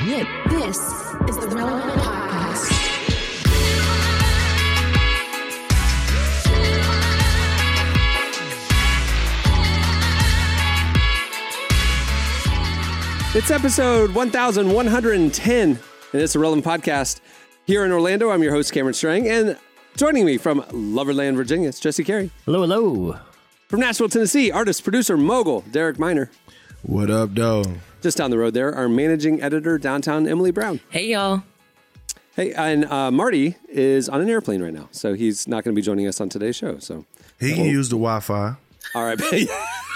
This is the Relevant Podcast. It's episode 1110, and it's a Relevant Podcast. Here in Orlando, I'm your host, Cameron Strang, and joining me from Loverland, Virginia, it's Jesse Carey. Hello, hello. From Nashville, Tennessee, artist, producer, mogul, Derek Minor. What up, though? Just down the road there, our managing editor downtown, Emily Brown. Hey, y'all. Hey, and uh, Marty is on an airplane right now, so he's not going to be joining us on today's show. So, He can use the Wi-Fi. all right.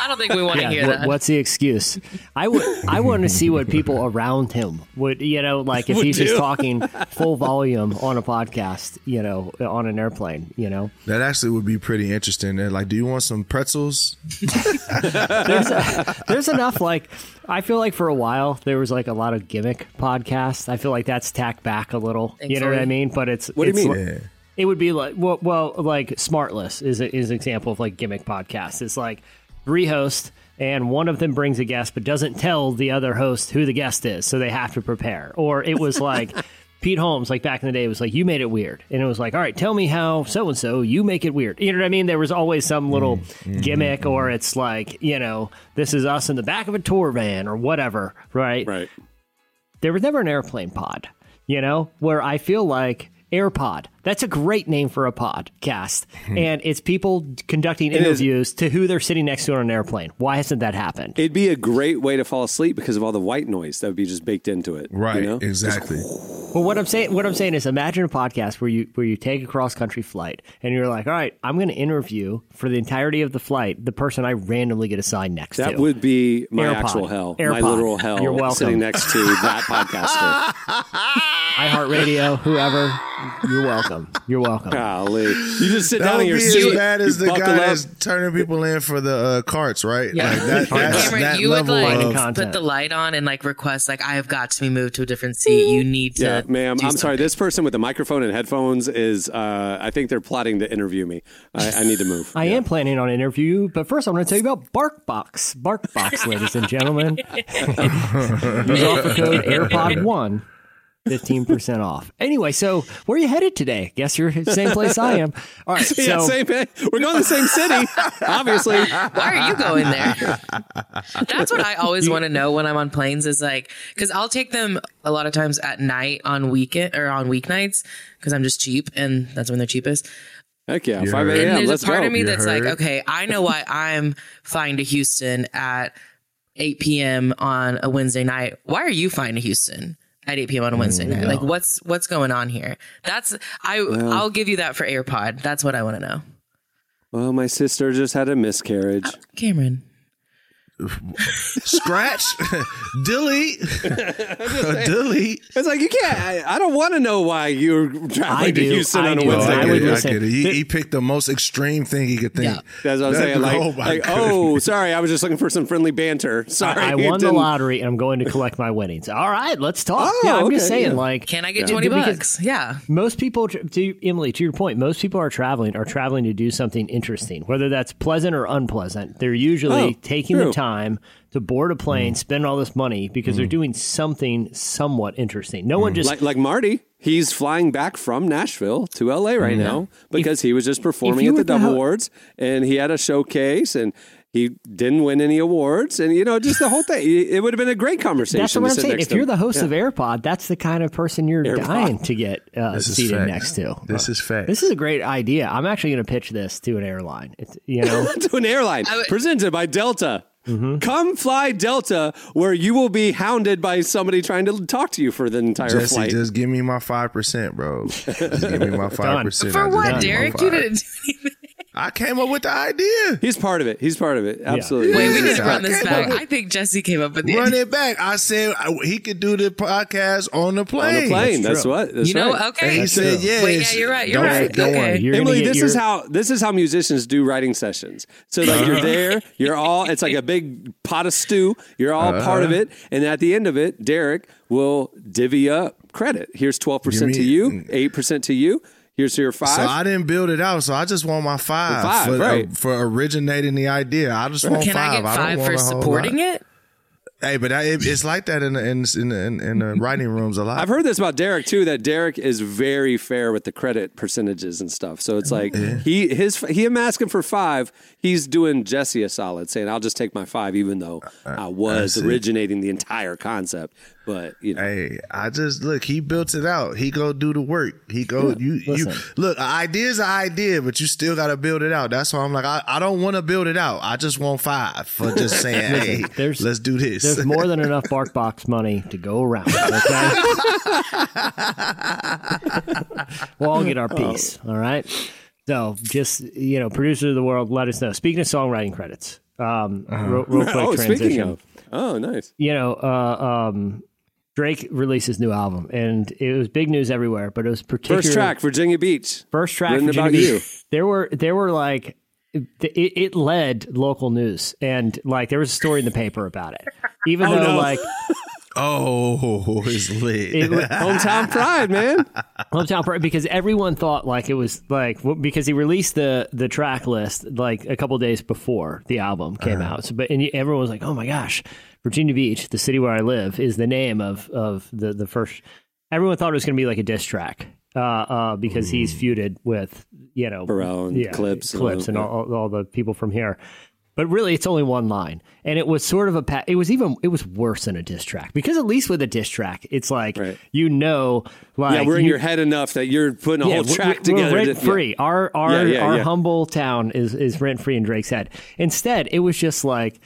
I don't think we want to hear What- that. what's the excuse? I would. I want to see what people around him would. You know, like if Would he's do. just talking full volume on a podcast. You know, on an airplane. You know, That actually would be pretty interesting. And like, do you want some pretzels? there's there's enough. Like I feel like for a while there was like a lot of gimmick podcasts. I feel like that's tacked back a little. You know what I mean? But it's What do you mean? li- Yeah. It would be like well, well like Smartless is a, is an example of like gimmick podcasts. It's like three hosts and one of them brings a guest but doesn't tell the other host who the guest is, so they have to prepare. Or it was like Pete Holmes, like back in the day, was like you made it weird, and it was like all right, tell me how so and so you make it weird. You know what I mean? There was always some little mm. mm-hmm. gimmick, or mm-hmm. it's like you know this is us in the back of a tour van or whatever, right? right. there was never an airplane pod, you know, where I feel like AirPod. That's a great name for a podcast. and it's people conducting is. interviews to who they're sitting next to on an airplane. Why hasn't that happened? It'd be a great way to fall asleep because of all the white noise that would be just baked into it. Right. You know? Exactly. Well, what I'm saying, what I'm saying is, imagine a podcast where you where you take a cross country flight and you're like, all right, I'm going to interview for the entirety of the flight the person I randomly get assigned next That to. would be my AirPod. actual hell, my AirPod. literal hell. You're welcome. Sitting next to that podcaster. iHeartRadio, whoever. You're welcome. You're welcome. Golly, you just sit That down in your seat, as bad as the guy up. that's turning people in for the uh, carts, right? Yeah. Like that, that's Cameron, that you would like of. put the light on and like request like I have got to be moved to a different seat. You need to. Yeah, ma'am. do I'm sorry. This person with the microphone and headphones is. Uh, I think they're plotting to interview me. I, I need to move. I am planning on an interview, but first I'm going to tell you about BarkBox. BarkBox, ladies and gentlemen. Use offer code AirPod1. 15% off. Anyway, so where are you headed today? Guess you're the same place I am. All right. Yeah, same. We're going to the same city, obviously. Why are you going there? That's what I always want to know when I'm on planes is like, cause I'll take them a lot of times at night on weekend or on weeknights cause I'm just cheap and that's when they're cheapest. Heck yeah, You five a.m. And there's Let's a part go. of me You that's like, okay, I know why I'm flying to Houston at 8 p.m. on a Wednesday night. Why are you flying to Houston at 8 p.m. on a Wednesday night? Like, what's what's going on here? That's I. I'll give you that for AirPod. That's what I want to know, Well, my sister just had a miscarriage. Uh, Cameron. Scratch, delete, uh, delete. It's like you can't. I, I don't want to know why you're I traveling to do, Houston I on a do. Oh, Wednesday. I I would get it. I get it. He, he picked the most extreme thing he could think. Yeah. That's what I'm saying. Like, oh my like, oh, sorry, I was just looking for some friendly banter. Sorry, I it won the lottery and I'm going to collect my winnings. All right, let's talk. Oh, yeah, I'm just saying, yeah. like, Can I get Yeah. 20 bucks? Yeah. most people to Emily to your point most people are traveling are traveling to do something interesting whether that's pleasant or unpleasant they're usually Oh, taking true. the time to board a plane mm. spend all this money because they're mm. doing something somewhat interesting no one mm. just Like, like Marty, he's flying back from Nashville to LA right now because he was just performing at the were Dove Awards and he had a showcase and he didn't win any awards and you know just the whole thing. It would have been a great conversation. that's what to I'm sit saying. If you're the host Yeah. of AirPod, that's the kind of person you're AirPod. dying to get uh, seated fact. next to. This is fact. This is a great idea. I'm actually going to pitch this to an airline. It's you know, to an airline would- presented by Delta. Mm-hmm. Come fly Delta, where you will be hounded by somebody trying to talk to you for the entire Jesse, flight. just give me my five percent, bro. Just give me my five percent. For what, Derek? You didn't do anything. I came up with the idea. He's part of it. He's part of it. Absolutely. Wait, we need to run this okay, back. but- I think Jesse came up with the Run idea. it back. I said I, he could do the podcast on the plane. on the plane. That's, true. what. That's You know, right. okay. And he That's said, true. "Yes." Wait, yeah, you're right. You're Don't- right. Don't Okay. You're Emily, this your- is how this is how musicians do writing sessions. So like Uh-huh. you're there, you're all it's like a big pot of stew. You're all part of Uh-huh. it, and at the end of it, Derek will divvy up credit. Here's twelve percent to you, eight percent to you. Here's your five. So I didn't build it out. So I just want my five, Five, for, uh, right. for originating the idea. I just want Can five. I get five want for supporting lot. it? Hey, but I, it, it's like that in the, in in, in, in the writing rooms a lot. I've heard this about Derek too. That Derek is very fair with the credit percentages and stuff. So it's like he his he I'm asking for five. He's doing Jesse a solid, saying I'll just take my five, even though I was that's it. originating the entire concept. But you know, Hey, I just look. He built it out. He go do the work. He go. you you listen. look. An idea's an idea, but you still got to build it out. That's why I'm like, I, I don't want to build it out. I just want five for just saying, hey, there's- let's do this. There's more than enough bark box money to go around. Okay, we'll all get our piece. All right. So, just you know, producer of the world, let us know. Speaking of songwriting credits, um, real, real quick oh, transition. speaking of, oh, nice. you know, uh, um, Drake released his new album, and it was big news everywhere. But it was particularly First track, Virginia Beach. first track Written Virginia about Beach. you. There were there were like it, it led local news, and like there was a story in the paper about it. Even oh, though no. like oh, it's lit. it was Hometown pride, man. hometown Pride, because everyone thought like it was like because he released the the track list like a couple days before the album came uh-huh. out. So, but and everyone was like, oh my gosh, Virginia Beach, the city where I live, is the name of of the the first. Everyone thought it was going to be like a diss track. Uh, uh, because he's feuded with you know Pharrell and Clipse and all Clipse, them, and all, all, all the people from here. But really, it's only one line, and it was sort of a. Pa- it was even. It was worse than a diss track because at least with a diss track, it's like Right. you know, like Yeah, we're in you- your head enough that you're putting a whole track we're, together. We're to- rent free. Our our Yeah, yeah, our yeah. humble town is is rent free in Drake's head. Instead, it was just like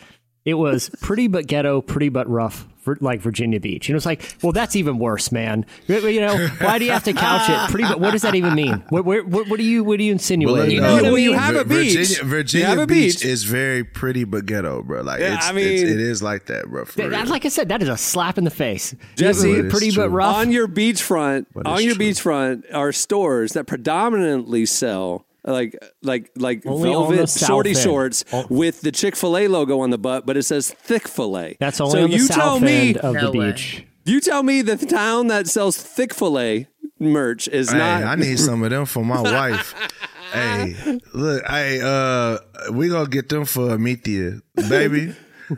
it was pretty but ghetto, pretty but rough, for, like Virginia Beach. And it was like, well, that's even worse, man. You you know, why do you have to couch it? Pretty but what does that even mean? What what, what, what are you what are you insinuating? You know what I well, you have a beach. Virginia, Virginia have a beach, beach. is very pretty but ghetto, bro. Like, Yeah, it's, I it's, mean- it is like that, bro. For That- like I said, that is a slap in the face. Jesse, But pretty it's but rough. on your beachfront, on your true. beachfront are stores that predominantly sell like like like Only velvet shorty end. shorts Oh. with the Chick Fil A logo on the butt, but it says thick fillet. that's only so on the you south tell me, end of No the way. beach. you tell me the town that sells thick fillet merch is Hey, not. I need some of them for my wife. hey, look, hey, uh, we gonna get them for Amithia, baby. I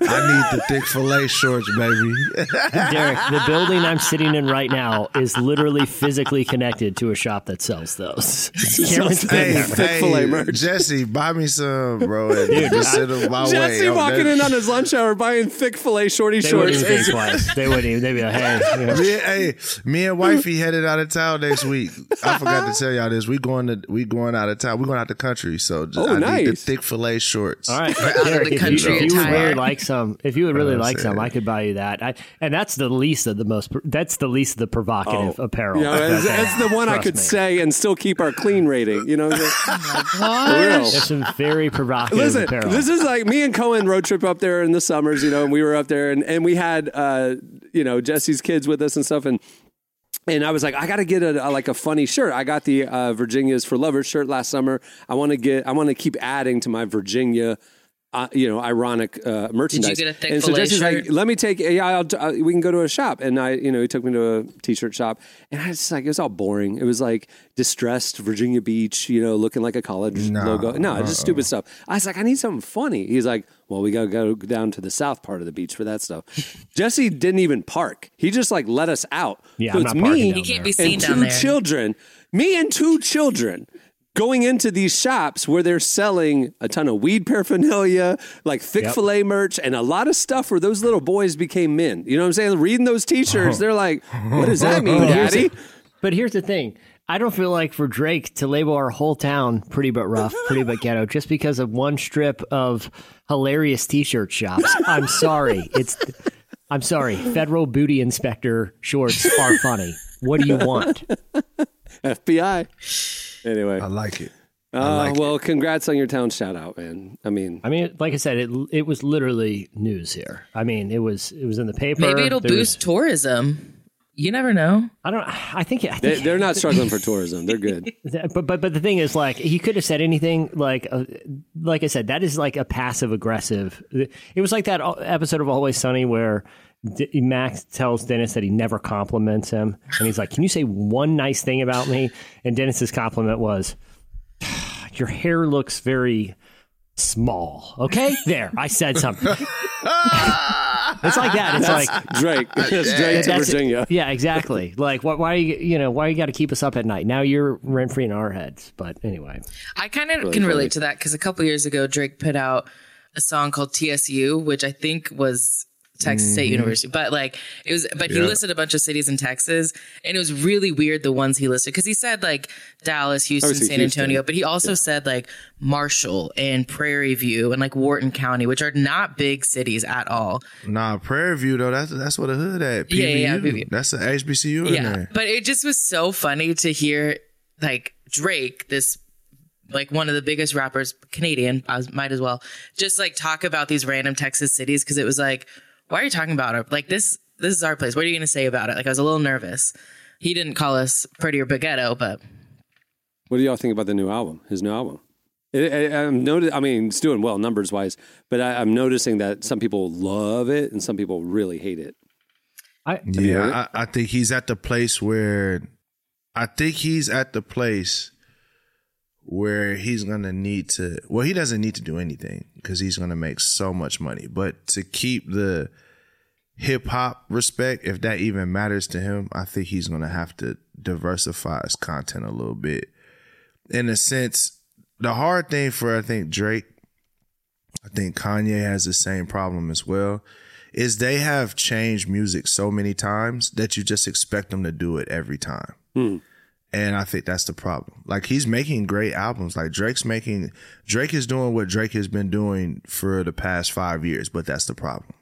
need the thick fillet shorts, baby. Derek, the building I'm sitting in right now is literally physically connected to a shop that sells those. Cameron's been hey, there. Thick fillet merch. Jesse, buy me some, bro. And just sit on my. Jesse Oh, walking that- in on his lunch hour buying thick fillet shorty They wouldn't shorts. even think twice. They wouldn't even. They'd be like, "Hey, you know, Me, hey, me and wifey headed out of town next week. I forgot to tell y'all this. We going to we going out of town. We going out the country. So just, Oh, I need the thick fillet shorts. all right, out of Derek, the if, country you, if you attire. really like some, if you would really I'm like some. I could buy you that. I, and that's the least of the most. That's the least of the provocative apparel. Yeah, know, that's, that's the one I could me. say and still keep our clean rating. You know, what I'm saying? For real. There's some very provocative Listen, apparel. this is like me and Cohen road trip up there in the summers, you know, and we were up there and, and we had, uh, you know, Jesse's kids with us and stuff. And, and I was like, I got to get a, a like a funny shirt. I got the uh, Virginia's for Lovers shirt last summer. I want to get, I want to keep adding to my Virginia. Uh, you know, ironic uh, merchandise. get a thick and so fillet Jesse's like, "Let me take. Yeah, I'll, uh, we can go to a shop." And I, you know, he took me to a t-shirt shop, and I was like, it was all boring. It was like distressed Virginia Beach, you know, looking like a college logo. No, uh-uh. just stupid stuff. I was like, I need something funny. He's like, well, we got to go down to the south part of the beach for that stuff. Jesse didn't even park. He just like let us out. Yeah, so I'm it's not parking me down You can't there. be seen and down two there. children, me and two children. Going into these shops where they're selling a ton of weed paraphernalia, like thick Yep. fillet merch, and a lot of stuff where those little boys became men. You know what I'm saying? Reading those T-shirts, oh. they're like, "What does that mean, here's Daddy?" But here's the thing. I don't feel like for Drake to label our whole town pretty but rough, pretty but ghetto, just because of one strip of hilarious T-shirt shops. I'm sorry. It's I'm sorry. Federal booty inspector shorts are funny. What do you want? FBI. Anyway, I like it. uh, like well, congrats on your town shout out, man. I mean, I mean, like I said, it it was literally news here. I mean, it was it was in the paper. Maybe it'll There was- boost tourism. You never know. I don't. I think. I they, think. they're not struggling for tourism. They're good. But but but the thing is, like he could have said anything. Like uh, like I said, that is like a passive aggressive. It was like that episode of Always Sunny where D- Max tells Dennis that he never compliments him, and he's like, "Can you say one nice thing about me?" And Dennis's compliment was, ah, "Your hair looks very." Small. Okay, there. I said something. It's like that. It's like Drake. That's Drake to that's- Virginia. Yeah, exactly. Like, why, why you you know why you got to keep us up at night? Now you're rent free in our heads. But anyway, I kind of can funny. relate to that because a couple years ago, Drake put out a song called TSU, which I think was Texas State mm-hmm. University, but like it was, but he listed a bunch of cities in Texas, and it was really weird the ones he listed because he said like Dallas, Houston, San Houston. Antonio, but he also said like Marshall and Prairie View and like Wharton County, which are not big cities at all. Nah, Prairie View though. That's that's what the hood at. PVU. Yeah, yeah, yeah, PVU. That's the HBCU Yeah, there. but it just was so funny to hear like Drake, this like one of the biggest rappers, Canadian, I was, might as well, just like talk about these random Texas cities because it was like, why are you talking about it? Like this, this is our place. What are you going to say about it? Like I was a little nervous. He didn't call us pretty or baguetto, but What do y'all think about the new album? His new album. It, I, I'm noti- I mean, it's doing well numbers wise, but I, I'm noticing that some people love it and some people really hate it. I? Yeah, I, I think he's at the place where I think he's at the place where he's gonna need to. Well, he doesn't need to do anything because he's gonna make so much money. But to keep the hip hop respect, if that even matters to him, I think he's gonna have to diversify his content a little bit. In a sense, the hard thing for I think Drake, I think Kanye has the same problem as well is they have changed music so many times that you just expect them to do it every time. Hmm. And I think that's the problem. Like he's making great albums. Like Drake's making Drake is doing what Drake has been doing for the past five years, but that's the problem.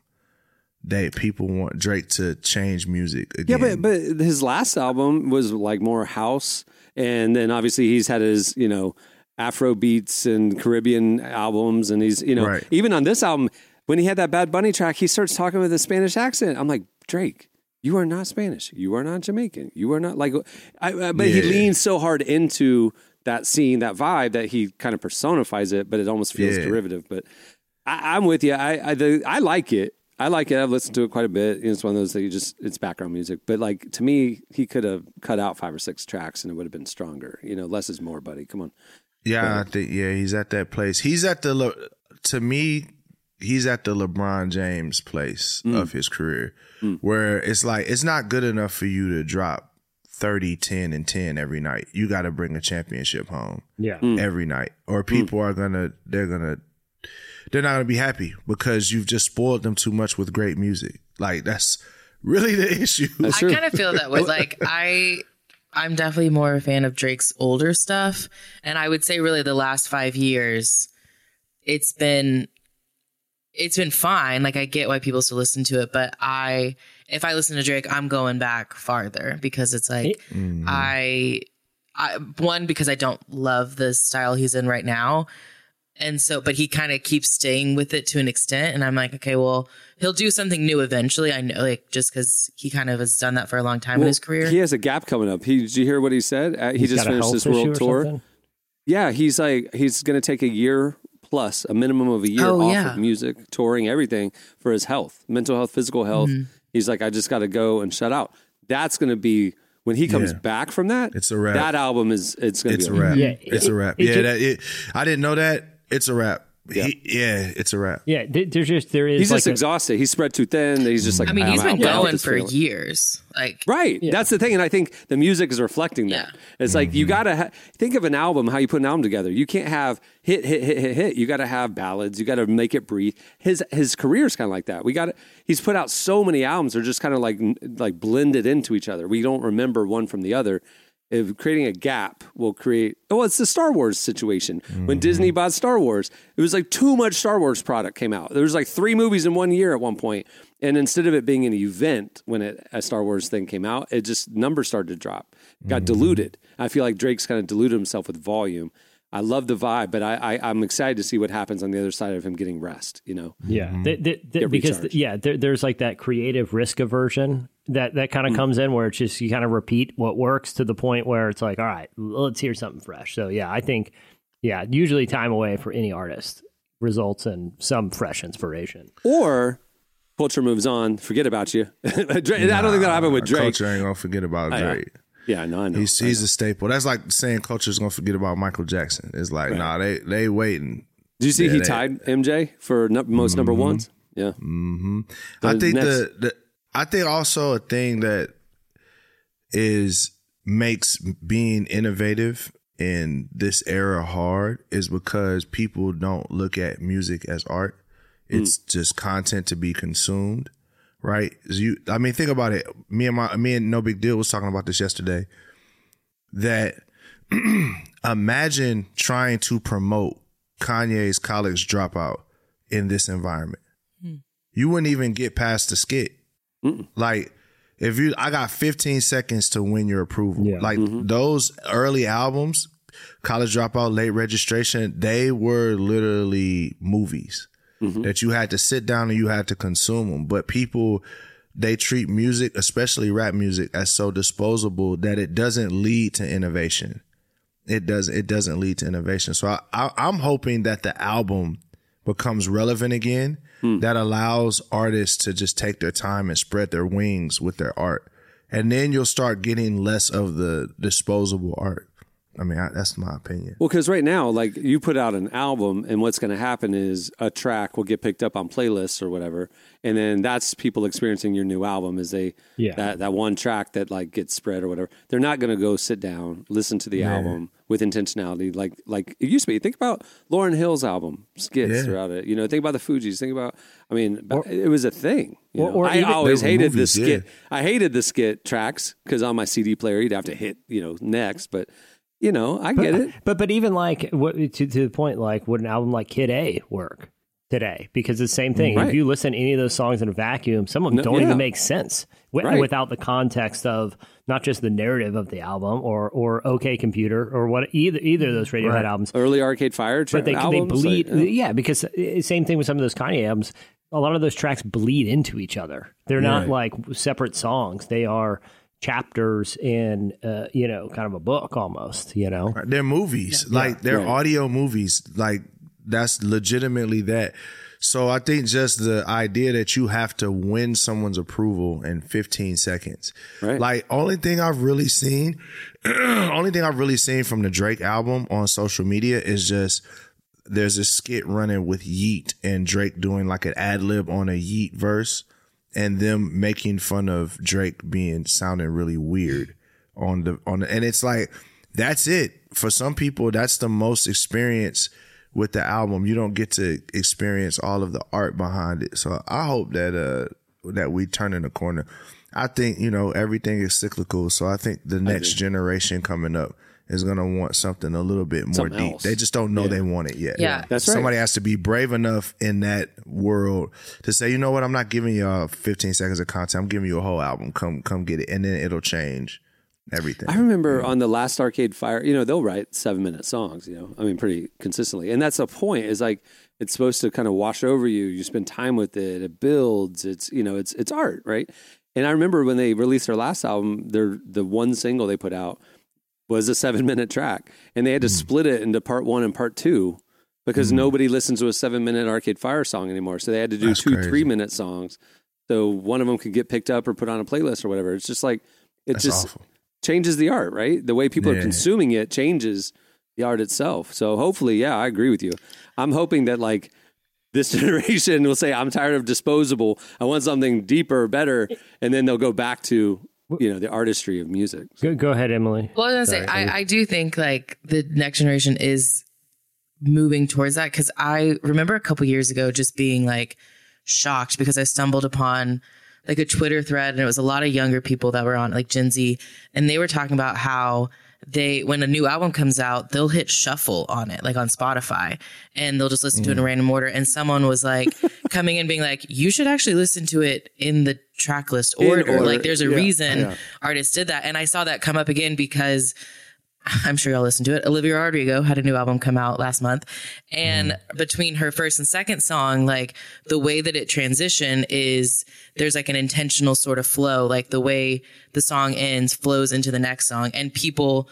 They people want Drake to change music Yeah, but but his last album was like more house, and then obviously he's had his you know Afro beats and Caribbean albums, and he's you know Right. even on this album when he had that Bad Bunny track, he starts talking with a Spanish accent. I'm like Drake. You are not Spanish. You are not Jamaican. You are not like. I, I, but he leans so hard into that scene, that vibe, that he kind of personifies it. But it almost feels Yeah. derivative. But I, I'm with you. I I, the, I like it. I like it. I've listened to it quite a bit. It's one of those that you just it's background music. But like to me, he could have cut out five or six tracks and it would have been stronger. You know, less is more, buddy. Come on. Yeah, I think yeah, he's at that place. He's at the to me, he's at the LeBron James place mm. of his career mm. where it's like it's not good enough for you to drop 30, 10 and 10 every night. You got to bring a championship home yeah. Mm. every night or people are going to they're going to they're not going to be happy because you've just spoiled them too much with great music. Like that's really the issue. I kind of feel that way. Like I, I'm definitely more a fan of Drake's older stuff, and I would say really the last five years, it's been, it's been fine. Like I get why people still listen to it, but I, if I listen to Drake, I'm going back farther because it's like I, I one because I don't love the style he's in right now. And so, but he kind of keeps staying with it to an extent. And I'm like, okay, well, he'll do something new eventually. I know, like, just because he kind of has done that for a long time in his career. He has a gap coming up. He did you hear what he said? Uh, he He's just finished health this world tour. something? Yeah, he's like he's going to take a year plus, a minimum of a year Oh, off yeah. of music, touring, everything for his health, mental health, physical health. Mm-hmm. He's like, I just got to go and shut out. That's going to be when he comes Yeah. back from that. It's a wrap. That album is it's going to be a wrap. Yeah, it's it- a wrap. it yeah, ju- that it, I didn't know that. It's a wrap. He, yeah, it's a wrap. Yeah, there's just there is He's like just a- exhausted. He's spread too thin. He's just like I mean, I'm he's been out. Going for feeling. years. Like, Right. That's the thing. And I think the music is reflecting that. Yeah. It's like you mm-hmm. got to ha- think of an album, how you put an album together. You can't have hit, hit, hit, hit, hit. You got to have ballads. You got to make it breathe. His his career's kind of like that. We got to, he's put out so many albums. They're just kind of like like blended into each other. We don't remember one from the other. If creating a gap will create, oh, it's the Star Wars situation. When Disney bought Star Wars, it was like too much Star Wars product came out. There was like three movies in one year at one point, and instead of it being an event when it, a Star Wars thing came out, it just numbers started to drop, got diluted. I feel like Drake's kind of diluted himself with volume. I love the vibe, but I, I I'm excited to see what happens on the other side of him getting rest. You know, Yeah, th- th- th- Mm-hmm. Get because recharged. yeah, there, there's like that creative risk aversion that that kind of Mm. comes in where it's just you kind of repeat what works to the point where it's like, all right, let's hear something fresh. So yeah, I think yeah, usually time away for any artist results in some fresh inspiration. or culture moves on, forget about you. Drake, I don't think that'll happen with Drake. Culture ain't gonna forget about know. Drake. Yeah, no, I know. He's I he's know. a staple. That's like saying culture's gonna forget about Michael Jackson. It's like, nah, they they waiting. Did you see Yeah, he they- tied MJ for nu- most number Mm-hmm. ones? Yeah. I The think next- the, the I think also a thing that is makes being innovative in this era hard is because people don't look at music as art. It's mm. just content to be consumed, right? You, I mean, think about it. Me and my, me and No Big Deal was talking about this yesterday. That imagine trying to promote Kanye's college dropout in this environment. Hmm. You wouldn't even get past the skit. Like, if you, I got 15 seconds to win your approval. Yeah. Like mm-hmm. those early albums, College Dropout, Late Registration, they were literally movies mm-hmm. that you had to sit down and you had to consume them. But people, they treat music, especially rap music, as so disposable that it doesn't lead to innovation. It does. It doesn't lead to innovation. So I, I, I'm hoping that the album becomes relevant again. Hmm. That allows artists to just take their time and spread their wings with their art, and then you'll start getting less of the disposable art. I mean, I, that's my opinion. Well, because right now, like you put out an album, and what's going to happen is a track will get picked up on playlists or whatever, and then that's people experiencing your new album. Is they Yeah. that that one track that like gets spread or whatever. They're not going to go sit down listen to the album with intentionality, like like it used to be. Think about Lauryn Hill's album skits Yeah. throughout it. You know, think about the Fugees. Think about, I mean, it was a thing. you or- know. or I always hated movies, the skit. yeah. I hated the skit tracks because on my CD player you'd have to hit you know next, but. You know, I get it. But but even like what, to to the point, like would an album like Kid A work today? Because it's the same thing. Right. If you listen to any of those songs in a vacuum, some of them No, don't yeah. even make sense Right. without the context of not just the narrative of the album or or OK Computer or what either either of those Radiohead albums. Early Arcade Fire But they they bleed. like, yeah, because uh, same thing with some of those Kanye albums. A lot of those tracks bleed into each other. They're not Right. like separate songs. They are chapters in uh, you know kind of a book almost. You know. They're movies, like they're Right. audio movies. Like that's legitimately that. So I think just the idea that you have to win someone's approval in 15 seconds. Right. Like only thing I've really seen, only thing I've really seen from the Drake album on social media is just there's a skit running with Yeat and Drake doing like an ad lib on a Yeat verse and them making fun of Drake being sounding really weird on the on the, and it's like that's it. For some people that's the most experience with the album. You don't get to experience all of the art behind it. So i hope that uh that we turn in a corner. I think you know everything is cyclical. So i think the next generation coming up is going to want something a little bit more Something deep else. they just don't know they want it yet Yeah. That's right. somebody has to be brave enough in that world to say, you know what, I'm not giving y'all 15 seconds of content. I'm giving you a whole album. Come, come get it, and then it'll change everything. I remember on the last Arcade Fire, you know, they'll write seven minute songs, you know, I mean, pretty consistently. And that's the point is like, it's supposed to kind of wash over you. You spend time with it. It builds. It's, you know, it's, it's art, right? And I remember when they released their last album, their, the one single they put out was a seven minute track and they had Hmm. to split it into part one and part two because nobody listens to a seven minute Arcade Fire song anymore. So they had to do That's two, crazy. three minute songs. So one of them could get picked up or put on a playlist or whatever. It's just like, it That's just, awful. changes the art, right? The way people are consuming it changes the art itself. So hopefully, yeah, I agree with you. I'm hoping that like this generation will say, I'm tired of disposable. I want something deeper, better, and then they'll go back to you know the artistry of music. Go, go ahead, Emily. Well, I was gonna say, I, I do think like the next generation is moving towards that because I remember a couple years ago just being like shocked because I stumbled upon like a Twitter thread and it was a lot of younger people that were on like Gen Z and they were talking about how they when a new album comes out they'll hit shuffle on it like on Spotify and they'll just listen to it in a random order. And someone was like coming in being like you should actually listen to it in the track list order, order. like there's a Yeah, reason yeah. artists did that. And I saw that come up again because I'm sure y'all listened to it. Olivia Rodrigo had a new album come out last month. And between her first and second song, like the way that it transition is there's like an intentional sort of flow, like the way the song ends flows into the next song. And people,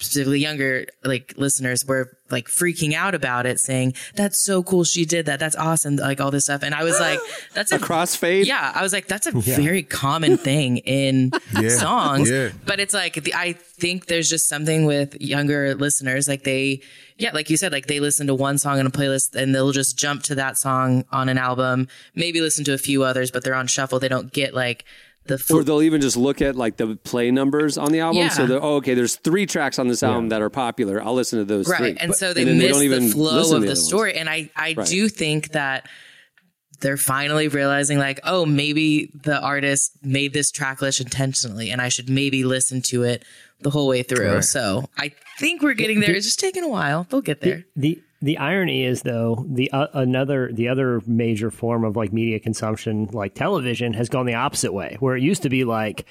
specifically younger like listeners were like freaking out about it, saying that's so cool she did that, that's awesome, like all this stuff. And I was like, that's A crossfade. yeah, I was like, that's a very common thing in Yeah. songs. Yeah. But it's like, the, I think there's just something with younger listeners. Like they, yeah, like you said, like they listen to one song in a playlist and they'll just jump to that song on an album, maybe listen to a few others, but they're on shuffle. They don't get like the full. Or they'll even just look at like the play numbers on the album. Yeah. So they're, oh, okay, there's three tracks on this album that are popular. I'll listen to those right. three. And so they then miss don't even the flow of to the other ones. story. And I, I Right. do think that they're finally realizing like, oh, maybe the artist made this track list intentionally and I should maybe listen to it the whole way through. Correct. So I think we're getting there. It's just taking a while. They'll get there. The the irony is though the uh, another the other major form of like media consumption like television has gone the opposite way where it used to be like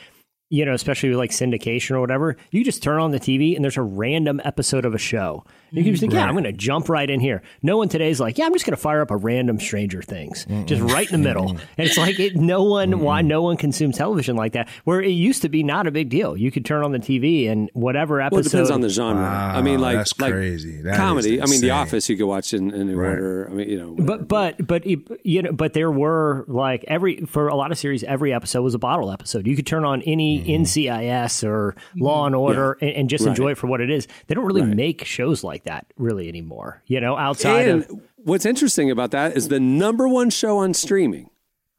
you know especially with like syndication or whatever you just turn on the TV and there's a random episode of a show you can just think yeah I'm going to jump right in here no one today is like yeah I'm just going to fire up a random Stranger Things just right in the middle and it's like it, no one why no one consumes television like that where it used to be not a big deal you could turn on the TV and whatever episode Well, it depends on the genre. I mean, like that's like crazy. That comedy. I mean, The. Office you could watch in, in order. I mean, you know. But but but you know, but there were like every for a lot of series, every episode was a bottle episode. You could turn on any mm-hmm. NCIS or mm-hmm. Law and Order and, and just Right. enjoy it for what it is. They don't really make shows like that really anymore. You know, outside and of what's interesting about that is the number one show on streaming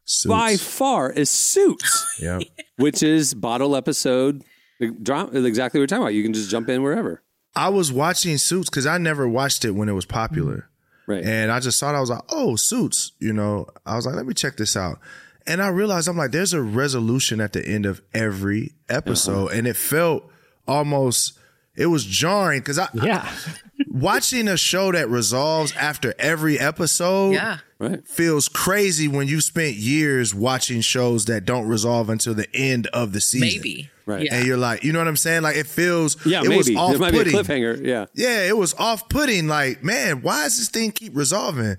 Suits. by far is Suits, Yep. which is bottle episode. the exactly what we're talking about. You can just jump in wherever. I was watching Suits because I never watched it when it was popular. Mm-hmm. Right. And I just saw it. I was like, oh, Suits. You know, I was like, let me check this out. And I realized I'm like, there's a resolution at the end of every episode. Uh-huh. And it felt almost, it was jarring because I, yeah, watching a show that resolves after every episode Yeah. right. feels crazy when you spent years watching shows that don't resolve until the end of the season. Maybe. Right. Yeah. And you're like, you know what I'm saying? Like it feels, Yeah, it maybe was off there might be a putting. cliffhanger. Yeah. Yeah, it was off putting. Like, man, why does this thing keep resolving?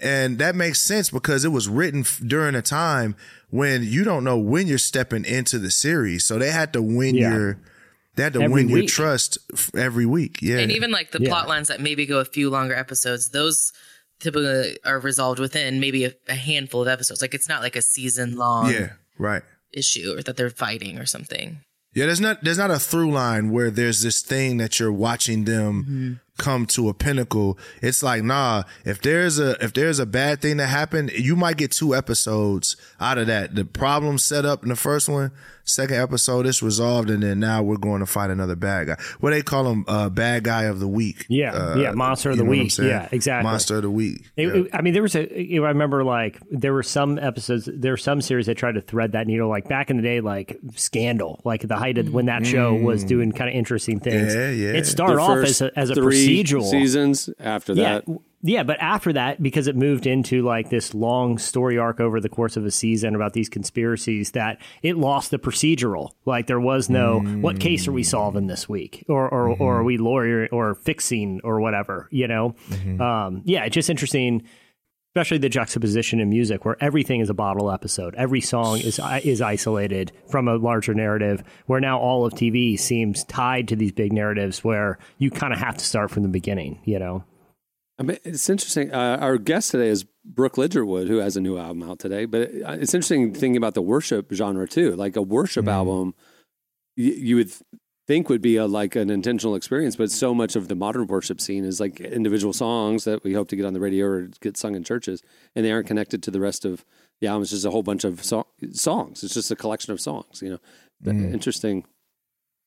And that makes sense because it was written f- during a time when you don't know when you're stepping into the series. So they had to win Yeah. your, they had to Every win your trust f- every week. Yeah. And even like the Yeah. plot lines that maybe go a few longer episodes, those typically are resolved within maybe a, a handful of episodes. Like it's not like a season long yeah, right. issue or that they're fighting or something. Yeah, there's not there's not a through line where there's this thing that you're watching them Mm-hmm. Come to a pinnacle. It's like, nah, if there's a if there's a bad thing that happened, you might get two episodes out of that. The problem set up in the first one, second episode it's resolved and then now we're going to fight another bad guy. What they call him uh bad guy of the week. Yeah, Uh, yeah, monster of the know what I'm week. Yeah, exactly. Monster of the week. It- Yeah. it- I mean, there was a. you know, I remember like there were some episodes. There were some series that tried to thread that needle. Like back in the day, like Scandal, like the height of when that show was doing kind of interesting things. Mm. Yeah, yeah. It started The off as a, as a three procedural. seasons after that. w- yeah, but after that, because it moved into like this long story arc over the course of a season about these conspiracies, that it lost the procedural. Like there was no what case are we mm. solving this week, or or, or are mm-hmm. we lawyer or fixing or whatever, you know? Mm-hmm. Um, yeah, it's just interesting. Especially the juxtaposition in music, where everything is a bottle episode. Every song is is isolated from a larger narrative. Where now all of TV seems tied to these big narratives, where you kind of have to start from the beginning. You know? I mean, it's interesting. Uh, our guest today is Brooke Ligertwood, who has a new album out today. But uh, it's interesting thinking about the worship genre too. Like a worship album, you, you would think would be a, like an intentional experience, but so much of the modern worship scene is like individual songs that we hope to get on the radio or get sung in churches, and they aren't connected to the rest of the album. It's just a whole bunch of so- songs. It's just a collection of songs. You know, But interesting.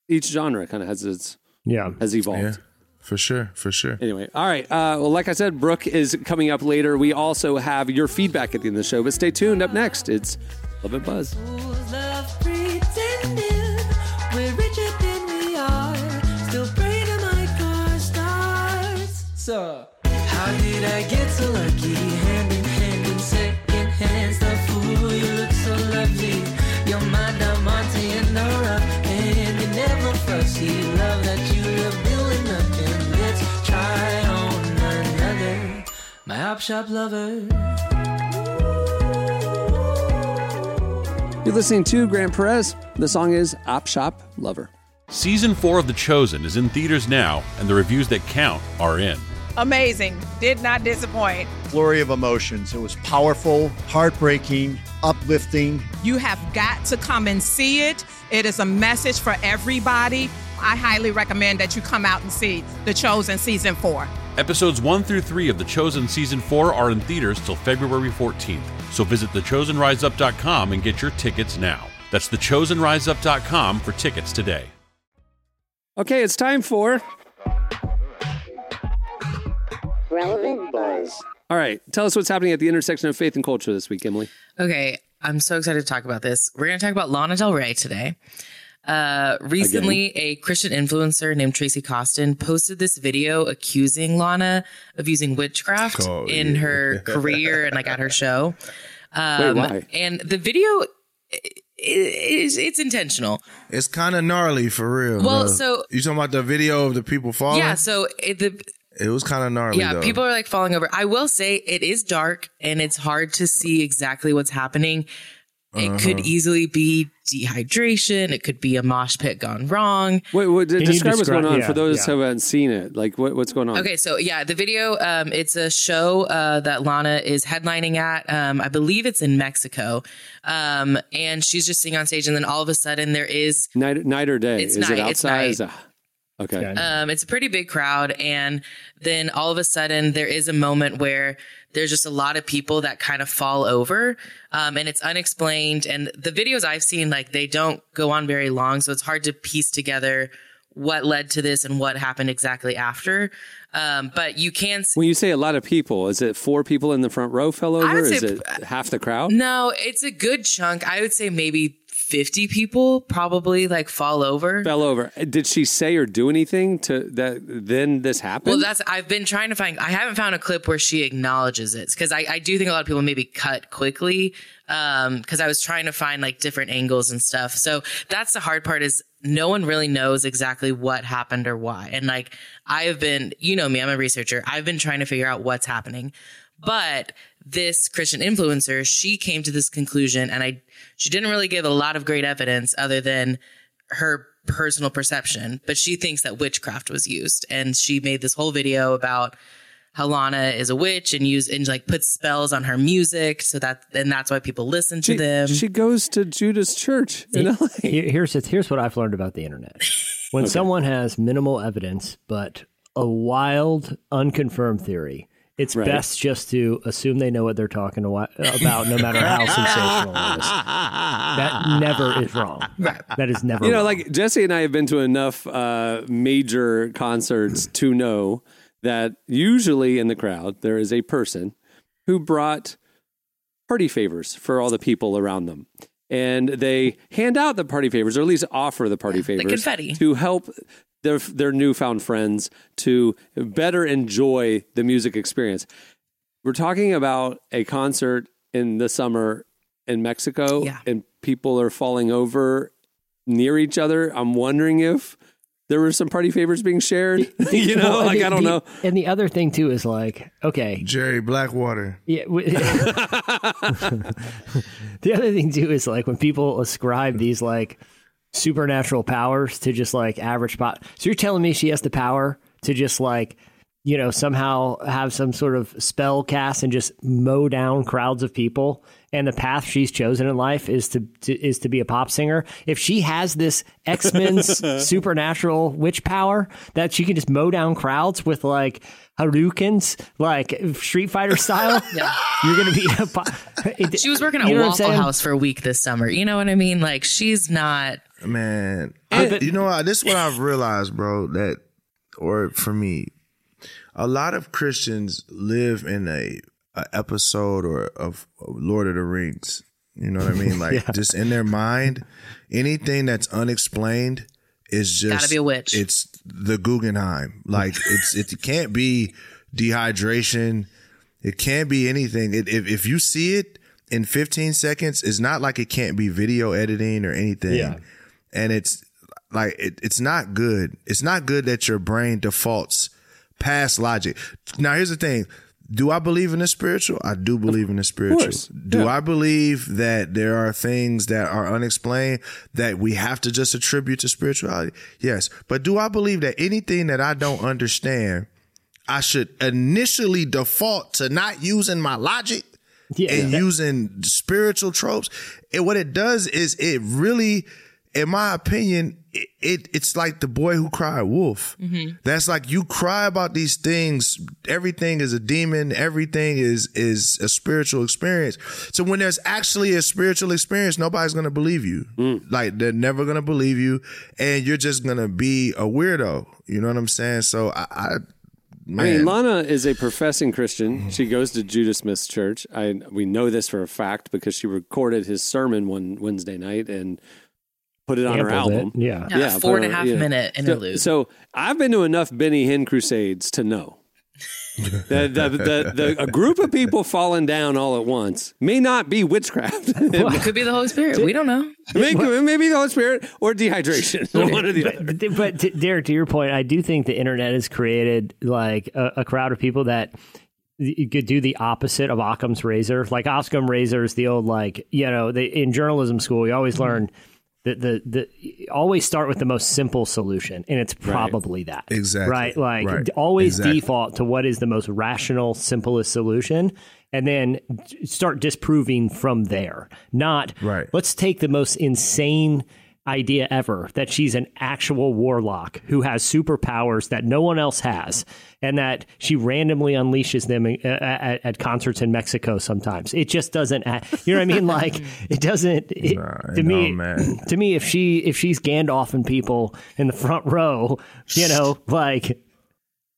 Each genre kind of has its Yeah. has evolved. Yeah. For sure, for sure. Anyway, all right. Uh, well, like I said, Brooke is coming up later. We also have your feedback at the end of the show, but stay tuned. Up next, it's Love and Buzz. Starts. So, how did I get so lucky? Hand in hand in second hands, the fool you look so lovely. You're my diamante in the rough, and you never fussy. Love that you love building up, and let's try on another. My op shop lover. You're listening to grentperez. The song is Op Shop Lover. Season 4 of The Chosen is in theaters now, and the reviews that count are in. Amazing. Did not disappoint. flurry of emotions. It was powerful, heartbreaking, uplifting. You have got to come and see it. It is a message for everybody. I highly recommend that you come out and see The Chosen Season 4. Episodes 1 through 3 of The Chosen Season 4 are in theaters till February 14th, so visit thechosenriseup.com and get your tickets now. That's thechosenriseup.com for tickets today. Okay, it's time for. Relevant Buzz. All right, tell us what's happening at the intersection of faith and culture this week, Emily. Okay, I'm so excited to talk about this. We're going to talk about Lana Del Rey today. Uh, recently, a Christian influencer named Tracy Costin posted this video accusing Lana of using witchcraft Oh, in yeah. her career and like at her show. Wait, Um, why? And the video i- is it's intentional. It's kind of gnarly for real. Well, though. so- you talking about the video of the people falling? Yeah, so it, the it was kind of gnarly. yeah, though. people are like falling over. I will say it is dark and it's hard to see exactly what's happening. It Uh-huh. could easily be dehydration. It could be a mosh pit gone wrong. Wait, what, you describe what's going on yeah, for those yeah. who haven't seen it. Like, what, what's going on? Okay, so yeah, the video, um, it's a show uh, that Lana is headlining at. Um, I believe it's in Mexico. Um, and she's just sitting on stage, and then all of a sudden there is Night, night or day? It's Is night, it it's outside? night. Is it- okay. Okay. Um, it's a pretty big crowd, and then all of a sudden there is a moment where there's just a lot of people that kind of fall over, um, and it's unexplained. And the videos I've seen, like they don't go on very long, so it's hard to piece together what led to this and what happened exactly after. Um, but you can see. When you say a lot of people, is it four people in the front row fell over? Is say- it half the crowd? No, it's a good chunk. I would say maybe 50 people probably like fall over. Fell over. Did she say or do anything to that? Then this happened. Well, that's I've been trying to find. I haven't found a clip where she acknowledges it because I, I do think a lot of people maybe cut quickly um, because I was trying to find like different angles and stuff. So that's the hard part is no one really knows exactly what happened or why. And like I have been, you know me, I'm a researcher. I've been trying to figure out what's happening. But this Christian influencer, she came to this conclusion, and I she didn't really give a lot of great evidence other than her personal perception, but she thinks that witchcraft was used. And she made this whole video about how Lana is a witch and use and like puts spells on her music so that and that's why people listen to she, them. she goes to Judah's Church in LA. Here's here's what I've learned about the internet. When someone has minimal evidence but a wild, unconfirmed theory, it's Right. best just to assume they know what they're talking about, no matter how sensational it is. That never is wrong. That is never. You know, wrong. like Jesse and I have been to enough uh, major concerts to know that usually in the crowd there is a person who brought party favors for all the people around them. And they hand out the party favors, or at least offer the party favors confetti. to help their their newfound friends to better enjoy the music experience. We're talking about a concert in the summer in Mexico, Yeah. and people are falling over near each other. I'm wondering if there were some party favors being shared. you know, Well, like the- I don't the- know. And the other thing too is like, okay, Jerry Blackwater. Yeah. w- the other thing too is like when people ascribe these like supernatural powers to just like average pot. So you're telling me she has the power to just like you know somehow have some sort of spell cast and just mow down crowds of people and the path she's chosen in life is to, to is to be a pop singer if she has this x-men's supernatural witch power that she can just mow down crowds with like hadoukens like street fighter style you're gonna be a pop she was working at you know Waffle? House for a week this summer. You know what I mean? Like she's not Man, I, you know what? This is what I've realized, bro. That, or for me, a lot of Christians live in a, a episode or of Lord of the Rings. You know what I mean? Like just in their mind, anything that's unexplained is just Gotta be a witch. It's the Guggenheim. Like it's it can't be dehydration. It can't be anything. It, if if you see it in 15 seconds, it's not like it can't be video editing or anything Yeah. And it's like it, it's not good. It's not good that your brain defaults past logic. Now here's the thing: Do I believe in the spiritual? I do believe in the spiritual. Do Yeah. I believe that there are things that are unexplained that we have to just attribute to spirituality? Yes. But do I believe that anything that I don't understand, I should initially default to not using my logic Yeah. and using spiritual tropes? And what it does is it really, in my opinion, it, it it's like the boy who cried wolf. Mm-hmm. That's like you cry about these things. Everything is a demon. Everything is is a spiritual experience. So when there's actually a spiritual experience, nobody's gonna believe you. Mm. Like they're never gonna believe you, and you're just gonna be a weirdo. You know what I'm saying? So I, I I mean, Lana is a professing Christian. She goes to Judah Smith's church. I we know this for a fact because she recorded his sermon one Wednesday night and put it on her Sampled it, album. yeah. Yeah, four and a half four and it a on- half yeah. minute interlude. so I've been to enough Benny Hinn crusades to know. that the, the, the, a group of people falling down all at once may not be witchcraft. it could be the Holy Spirit. We don't know. maybe, maybe the Holy Spirit or dehydration. One or the other. But, but to, Derek, to your point, I do think the internet has created like a, a crowd of people that you could do the opposite of Occam's razor. Like Occam's razor is the old like you know they, in journalism school you always mm-hmm. learn that the the always start with the most simple solution, and it's probably that Exactly. right. Like Right. always Exactly. default to what is the most rational, simplest solution. And then start disproving from there. Not Right. let's take the most insane idea ever that she's an actual warlock who has superpowers that no one else has and that she randomly unleashes them uh, at, at concerts in Mexico sometimes it just doesn't you know what I mean like it doesn't it, Nah, to me man. to me if she if she's Gandalfing people in the front row you know like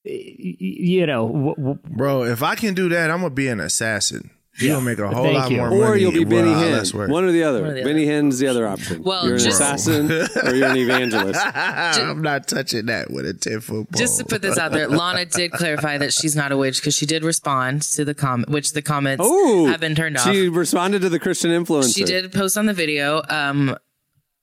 you know w- w- bro, if I can do that, I'm gonna be an assassin. You're gonna make a whole Thank lot you. more money. Or you'll be where Benny I Hinn. less work. One or the other. One or the Benny Hinn's the other option. Well, you're an just- assassin or you're an evangelist. I'm not touching that with a ten foot pole. Just to put this out there, Lana did clarify that she's not a witch because she did respond to the comment, which the comments Oh, have been turned off. She responded to the Christian influencer. She did post on the video. Um,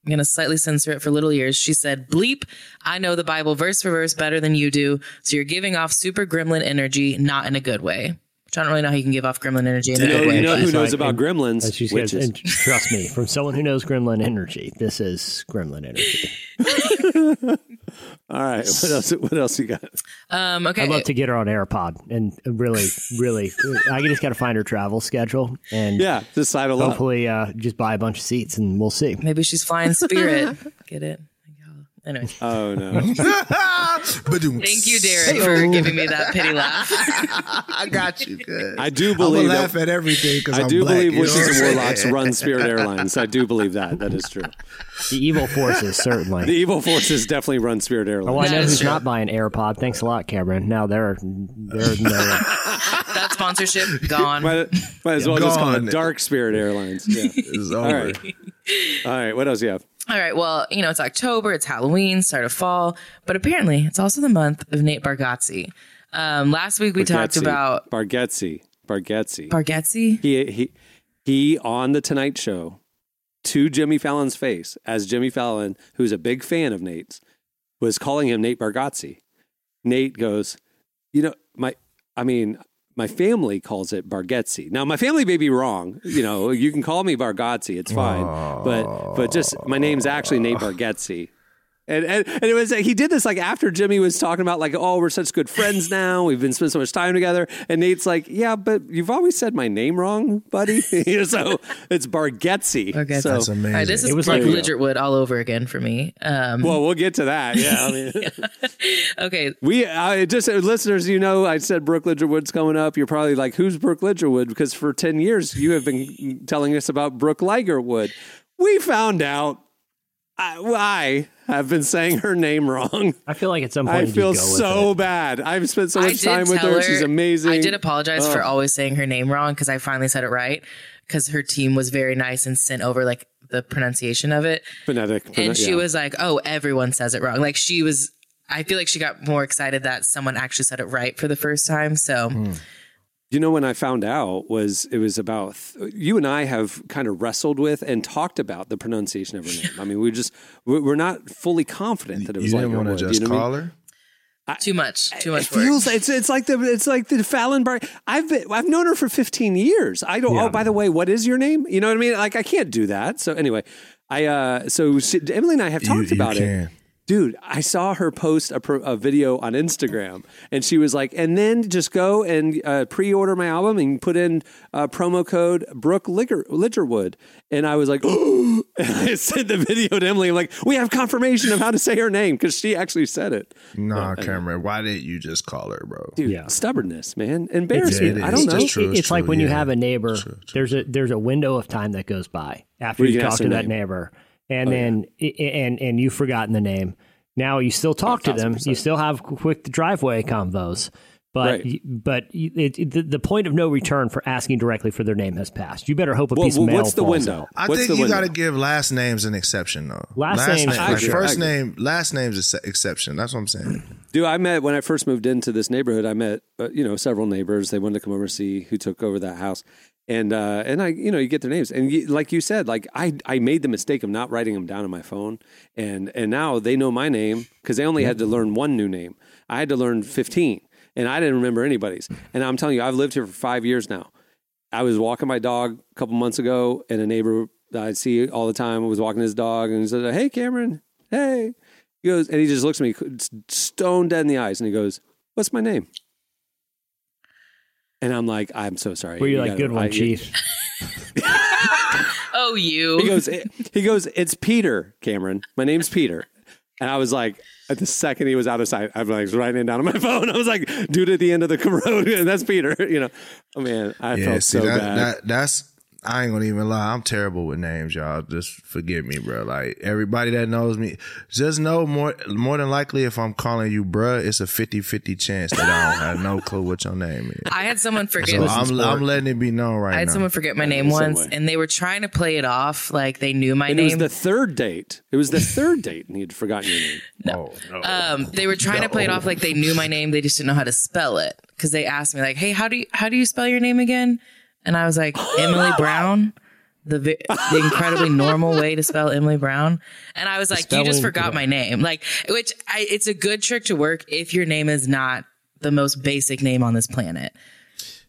I'm going to slightly censor it for little ears. She said, Bleep, I know the Bible verse for verse better than you do. So you're giving off super gremlin energy, not in a good way. Which I don't really know how you can give off gremlin energy in a You know, good way. you know who knows like- about and- gremlins? and she said, Witches. and trust me, from someone who knows gremlin energy, this is gremlin energy. All right. What else? What else you got? um, okay. I'd love to get her on AirPod and really, really, I just got to find her travel schedule and Yeah, just sidle up. hopefully uh, just buy a bunch of seats and we'll see. Maybe she's flying spirit. Get it? Anyway, Oh no. Ba-doom. thank you, Derek, for giving me that pity laugh. I got you. Good. I do I'm believe laugh that. at everything because I I'm do black, believe you know witches what I'm and warlocks run Spirit Airlines. I do believe that. That is true. The evil forces, certainly. The evil forces definitely run Spirit Oh, Airlines. I know who's not buying AirPod. Thanks a lot, Cameron. Now they're they're no, that sponsorship gone. Might, might as well just call Gone. it Dark Spirit Airlines. Yeah. It's All over. right. All right. What else do you have? All right. Well, you know, it's October, it's Halloween, start of fall, but apparently it's also the month of Nate Bargatze. Um, last week we talked about Bargatze. Bargatze. Bargatze. he he he on the Tonight Show to Jimmy Fallon's face as Jimmy Fallon, who's a big fan of Nate's, was calling him Nate Bargatze. Nate goes, you know, my I mean, my family calls it Bargatze. Now, my family may be wrong. You know, you can call me Bargatze. It's fine. But but just my name's actually Nate Bargatze. And, and and it was he did this like after Jimmy was talking about like oh we're such good friends now. We've been spending so much time together. And Nate's like yeah but you've always said my name wrong buddy. So it's Bargetzi Bargatze. so That's amazing. All right, this is It was like- Ligertwood all over again for me. Um, well we'll get to that yeah I mean, okay, we uh, just uh, listeners you know I said Brooke Ligertwood's coming up. You're probably like who's Brooke Ligertwood because for ten years you have been telling us about Brooke Ligertwood we found out I, I have been saying her name wrong. I feel like at some point I you just feel with so it. bad. I've spent so much time with tell her. She's amazing. I did apologize for Oh. always saying her name wrong because I finally said it right because her team was very nice and sent over like the pronunciation of it. Phonetic. and she yeah. was like, "Oh, everyone says it wrong." Like she was. I feel like she got more excited that someone actually said it right for the first time. So Hmm. You know, when I found out was it was about you and I have kind of wrestled with and talked about the pronunciation of her name. I mean, we just we- we're not fully confident that it was You was didn't like want to just you know call mean? her. Too much. Too much it work. feels it's it's like the it's like the Fallon Bar. I've been I've known her for 15 years. I don't. Oh, by the way, what is your name? You know what I mean? Like I can't do that. So anyway, I uh so she, Emily and I have talked you about it. Can. Dude, I saw her post a, pro, a video on Instagram, and she was like, "And then just go and uh, pre-order my album and put in uh, promo code Brooke Liger, Ligertwood." And I was like, "Oh!" And I sent the video to Emily. I'm like, "We have confirmation of how to say her name because she actually said it." Nah, Cameron, why didn't you just call her, bro? Dude, Yeah. stubbornness, man, It's- embarrassment. it I don't know. It's true, it's it's like true, when you have a neighbor. True, true. There's a there's a window of time that goes by after you you talk to their that name. neighbor, and Oh, then and and you've forgotten the name. Now you still talk to them. 1000%. You still have quick driveway convos, but Right. but it, it- the, the point of no return for asking directly for their name has passed. You better hope a Well, piece of mail what's the window? out. I What's think you got to give last names an exception though. Last names, name, like sure. first name, last name's an exception. That's what I'm saying. Dude, I met when I first moved into this neighborhood. I met uh, you know several neighbors. They wanted to come over and see who took over that house, and uh, and I you know you get their names, and you, like you said, like I I made the mistake of not writing them down on my phone, and and now they know my name because they only had to learn one new name. I had to learn fifteen, and I didn't remember anybody's. And I'm telling you, I've lived here for five years now. I was walking my dog a couple months ago, and a neighbor that I see all the time was walking his dog, and he said, "Hey, Cameron, hey." He goes, and he just looks at me stone dead in the eyes, and he goes, "What's my name?" And I'm like, "I'm so sorry." Were you like gotta- good one, I- Chief? oh, you. He goes, he goes, "It's Peter, Cameron. My name's Peter." And I was like, at the second he was out of sight, I was like writing it down on my phone. I was like, "Dude, at the end of the road, that's Peter." You know, oh man, I yeah, felt see so that, bad. that that's I ain't gonna even lie. I'm terrible with names, y'all. Just forgive me, bro. Like everybody that knows me, just know more more than likely if I'm calling you bruh, it's a 50-50 chance that I don't have no clue what your name is. I had someone forget. So I'm, I'm letting it be known right now. I had now. someone forget my name once, way. and they were trying to play it off like they knew my and it was the third date. It was the third date, and he had forgotten your name. oh, no. um, they were trying to play it off like they knew my name. They just didn't know how to spell it because they asked me like, "Hey, how do you how do you spell your name again?" And I was like, "Emily Brown." The, vi- the incredibly normal way to spell Emily Brown, and I was like, "You just forgot my name." Like, which I, it's a good trick to work if your name is not the most basic name on this planet.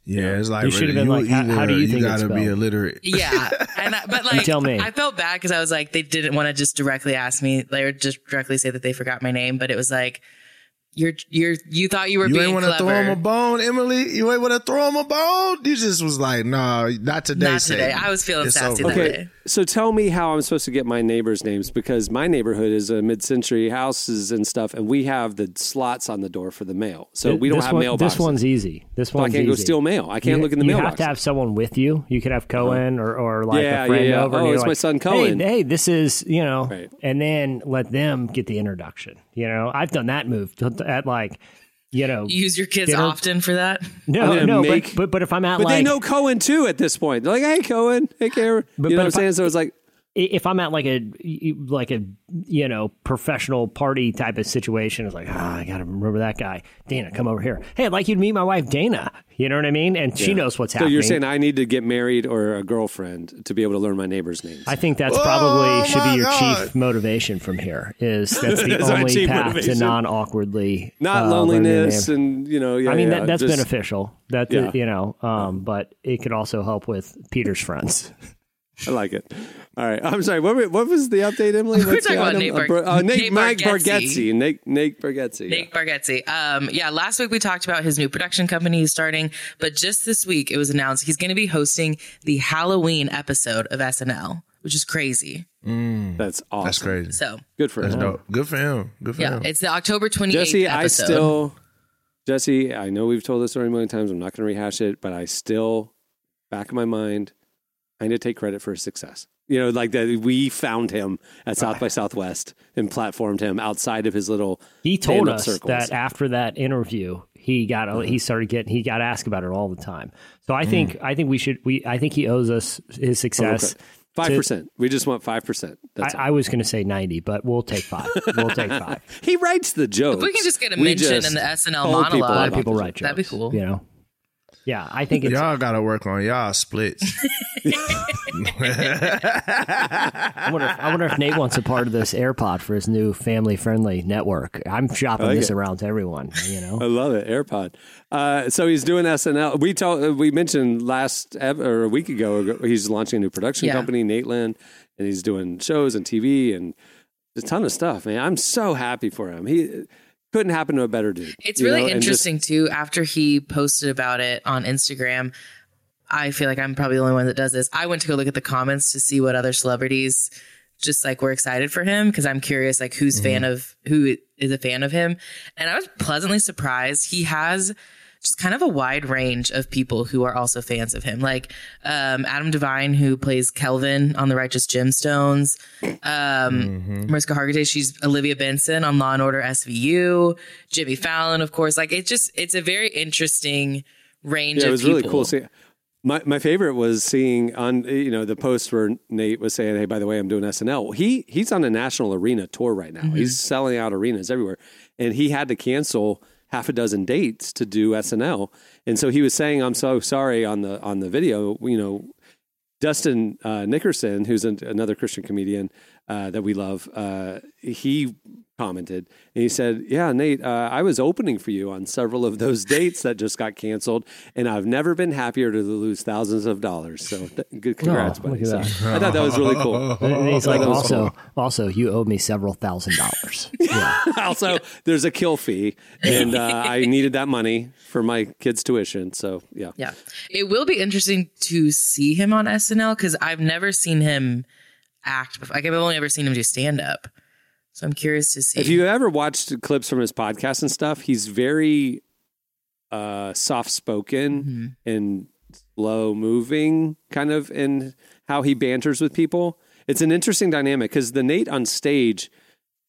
yeah, it's like You should have been like, how- how do you think it's gotta be spelled? illiterate. Yeah, and I, but like, tell me. I felt bad because I was like, they didn't want to just directly ask me, like, or just directly say that they forgot my name, but it was like, you're you're you thought you were You being ain't want to clever. throw him a bone, Emily. You ain't want to throw him a bone. You just was like, no, not today. Not today. Satan. I was feeling It's sassy over. that Okay, day. So tell me how I'm supposed to get my neighbors' names because my neighborhood is a mid-century houses and stuff, and we have the slots on the door for the mail, so we don't this have one, mailboxes. This one's easy. This So I can't go steal mail. I can't you, look in the you mailbox. have to have someone with you. You could have uh-huh. Cohen or, or like Yeah, a friend yeah, yeah. over. Oh, it's my son Cohen. Hey, hey, this is you know, Right. and then let them get the introduction. You know, I've done that move at like, you know, use your kids Dinner- often for that. no, no, make- but, but but if I'm at But like they know Cohen too at this point. They're like, "Hey, Cohen, hey, Karen." But- you know but what I'm if I- saying? So it's like, if I'm at like a like a you know professional party type of situation, it's like ah, I got to remember that guy, Dana. Come over here. Hey, I'd like you to meet my wife, Dana. You know what I mean? And she knows what's so happening. So you're saying I need to get married or a girlfriend to be able to learn my neighbors' names? I think that's Oh, probably should be your God. chief motivation from here. Is that's the That's only path motivation. to non awkwardly Not uh, loneliness and you know. Yeah. I mean yeah, that, that's just- beneficial. That Yeah. you know, um, but it could also help with Peter's friends. I like it. All right. I'm sorry. What, what was the update, Emily? We're What's the talking about item? Nate Bar- uh, Nate, Nate Mike Bargatze. Bargatze. Nate, Nate Bargatze. Nate Bargatze. Um, yeah, last week we talked about his new production company he's starting, but just this week it was announced he's going to be hosting the Halloween episode of SNL, which is crazy. That's awesome. That's crazy. So, Good for That's him. dope. Good for him. Good for yeah, him. it's the October 28th Jesse, episode. I still, Jesse, I know we've told this story a million times. I'm not going to rehash it, but I still, back of my mind, I need to take credit for his success. You know, like that we found him at South by ah. Southwest and platformed him outside of his little. He told us circles. that after that interview, he got uh-huh. he started getting he got asked about it all the time. So I mm. think I think we should we I think he owes us his success. Five percent. We just want five percent. I, I was going to say ninety, but we'll take five. We'll take five. he writes the jokes. If we can just get a We mention in the SNL told people A lot of people write jokes. That'd be cool. You know, Yeah, I think it's Y'all got to work on y'all splits. I wonder, if, I wonder if Nate wants a part of this AirPod for his new family friendly network. I'm shopping like this it. around to everyone. You know, I love it, AirPod. Uh, so he's doing SNL. We told we mentioned last ev- or a week ago he's launching a new production Yeah. company, Nateland, and he's doing shows and TV and a ton of stuff. Man, I'm so happy for him. He couldn't happen to a better dude. It's really know, and just- interesting too. After he posted about it on Instagram, I feel like I'm probably the only one that does this. I went to go look at the comments to see what other celebrities just like were excited for him because I'm curious like who's mm-hmm. fan of who is a fan of him, and I was pleasantly surprised. He has just kind of a wide range of people who are also fans of him, like um, Adam Devine, who plays Kelvin on The Righteous Gemstones. Um, Mariska Hargitay, she's Olivia Benson on Law and Order SVU. Jimmy Fallon, of course. Like it's just it's a very interesting range. yeah, it was really people. cool. See, my my favorite was seeing on you know the post where Nate was saying, "Hey, by the way, I'm doing SNL." He he's on a national arena tour right now. Mm-hmm. He's selling out arenas everywhere, and he had to cancel half a dozen dates to do SNL. And so he was saying, "I'm so sorry" on the on the video. You know, Dustin uh, Nickerson, who's an, another Christian comedian uh, that we love, uh, he commented and he said, "Yeah, Nate, uh, I was opening for you on several of those dates that just got canceled, and I've never been happier to lose thousands of dollars. So, th- good congrats, Oh, buddy. So, I thought that was really cool. and he's like, that was also, also, you owe me several thousand dollars. Yeah, also, there's a kill fee, and uh, I needed that money for my kids' tuition. So, yeah, Yeah. It will be interesting to see him on SNL because I've never seen him act before. Like I've only ever seen him do stand up. So I'm curious to see. If you ever watched clips from his podcast and stuff, he's very uh, soft spoken and slow moving, kind of in how he banters with people. It's an interesting dynamic because the Nate on stage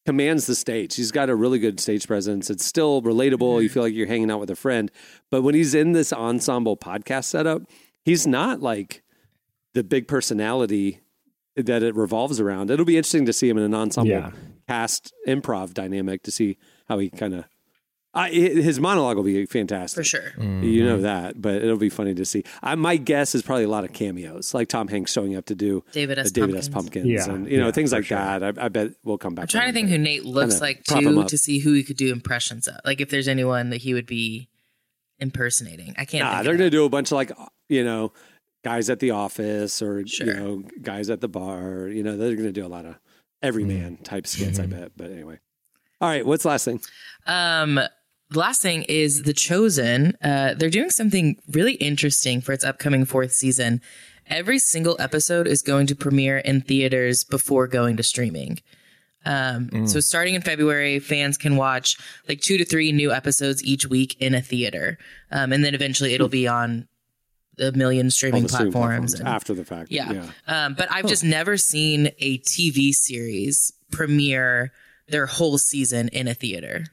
commands the stage. He's got a really good stage presence. It's still relatable. You feel like you're hanging out with a friend. But when he's in this ensemble podcast setup, he's not like the big personality that it revolves around. It'll be interesting to see him in an ensemble Yeah. cast improv dynamic to see how he kind of. I, his monologue will be fantastic for sure. You know mm-hmm. that, but it'll be funny to see. I, my guess is probably a lot of cameos, like Tom Hanks showing up to do David S. the David S. Pumpkins. Pumpkins, Yeah, and you know yeah, things like sure. that. I, I bet we'll come back. I'm trying to think who Nate looks like too to see who he could do impressions of. Like if there's anyone that he would be impersonating. I can't. Nah, think they're of going to that. do a bunch of like you know guys at the office or you know guys at the bar. You know they're going to do a lot of everyman type skits. I bet. But anyway, all right. What's the last thing? Um, the last thing is The Chosen. Uh, they're doing something really interesting for its upcoming fourth season. Every single episode is going to premiere in theaters before going to streaming. Um, So starting in February, fans can watch like two to three new episodes each week in a theater, um, and then eventually it'll be on a million streaming the streaming platforms. and- after the fact. yeah. Um, but I've just never seen a TV series premiere their whole season in a theater.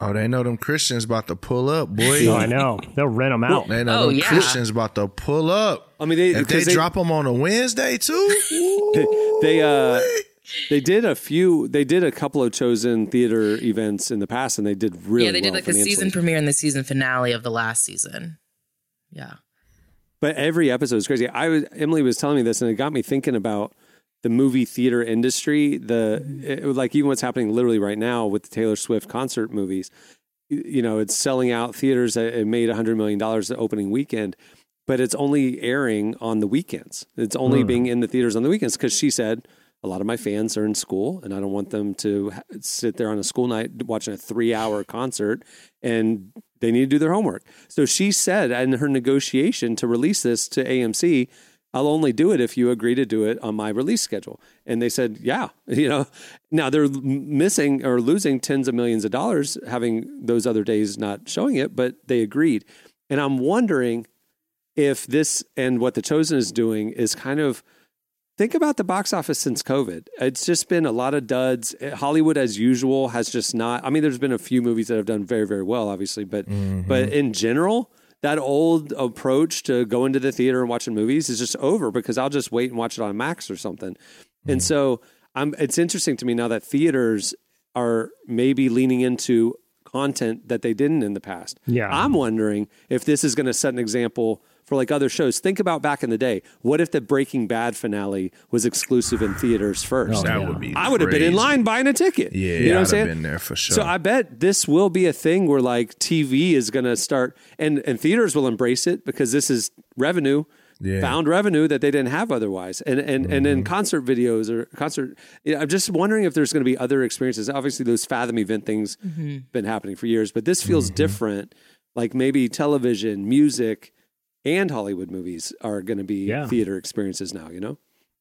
Oh, they know them Christians about to pull up, boy. oh, I know they'll rent them out. They know Oh, them yeah. Christians about to pull up. I mean, they, If they, 'cause they drop them on a Wednesday too, they uh they did a few they did a couple of chosen theater events in the past and they did really yeah, they did like the season premiere and the season finale of the last season. Yeah. But every episode is crazy. I was emily was telling me this and it got me thinking about the movie theater industry the mm-hmm. it, like even what's happening literally right now with the taylor swift concert movies. You- know it's selling out theaters it made 100 million dollars the opening weekend but it's only airing on the weekends. It's only hmm. being in the theaters on the weekends because she said a lot of my fans are in school and i don't want them to ha- sit there on a school night watching a three hour concert and they need to do their homework so she said in her negotiation to release this to amc I'll only do it if you agree to do it on my release schedule. And they said, yeah, you know, now they're missing or losing tens of millions of dollars having those other days not showing it, but they agreed. And I'm wondering if this and what The Chosen is doing is kind of think about the box office since COVID. It's just been a lot of duds. Eh, Hollywood, as usual, has just not. I mean, there's been a few movies that have done very, very well, obviously, but mm-hmm. but in general, that old approach to going to the theater and watching movies is just over because I'll just wait and watch it on Max or something. And mm. so I'm. It's interesting to me now that theaters are maybe leaning into content that they didn't in the past. Yeah. I'm wondering if this is going to set an example for like other shows. Think about back in the day. What if the Breaking Bad finale was exclusive in theaters first? that would be. I would have been in line buying a ticket. Yeah, you know what I'm saying? been there for sure. So I bet this will be a thing where like TV is going to start, and and theaters will embrace it because this is revenue. Yeah. Found revenue that they didn't have otherwise, and and and Mm-hmm. then concert videos or concert. You know, I'm just wondering if there's going to be other experiences. Obviously, those Fathom event things been happening for years, but this feels Mm-hmm. different. Like maybe television, music, and Hollywood movies are going to be Yeah. theater experiences now. You know,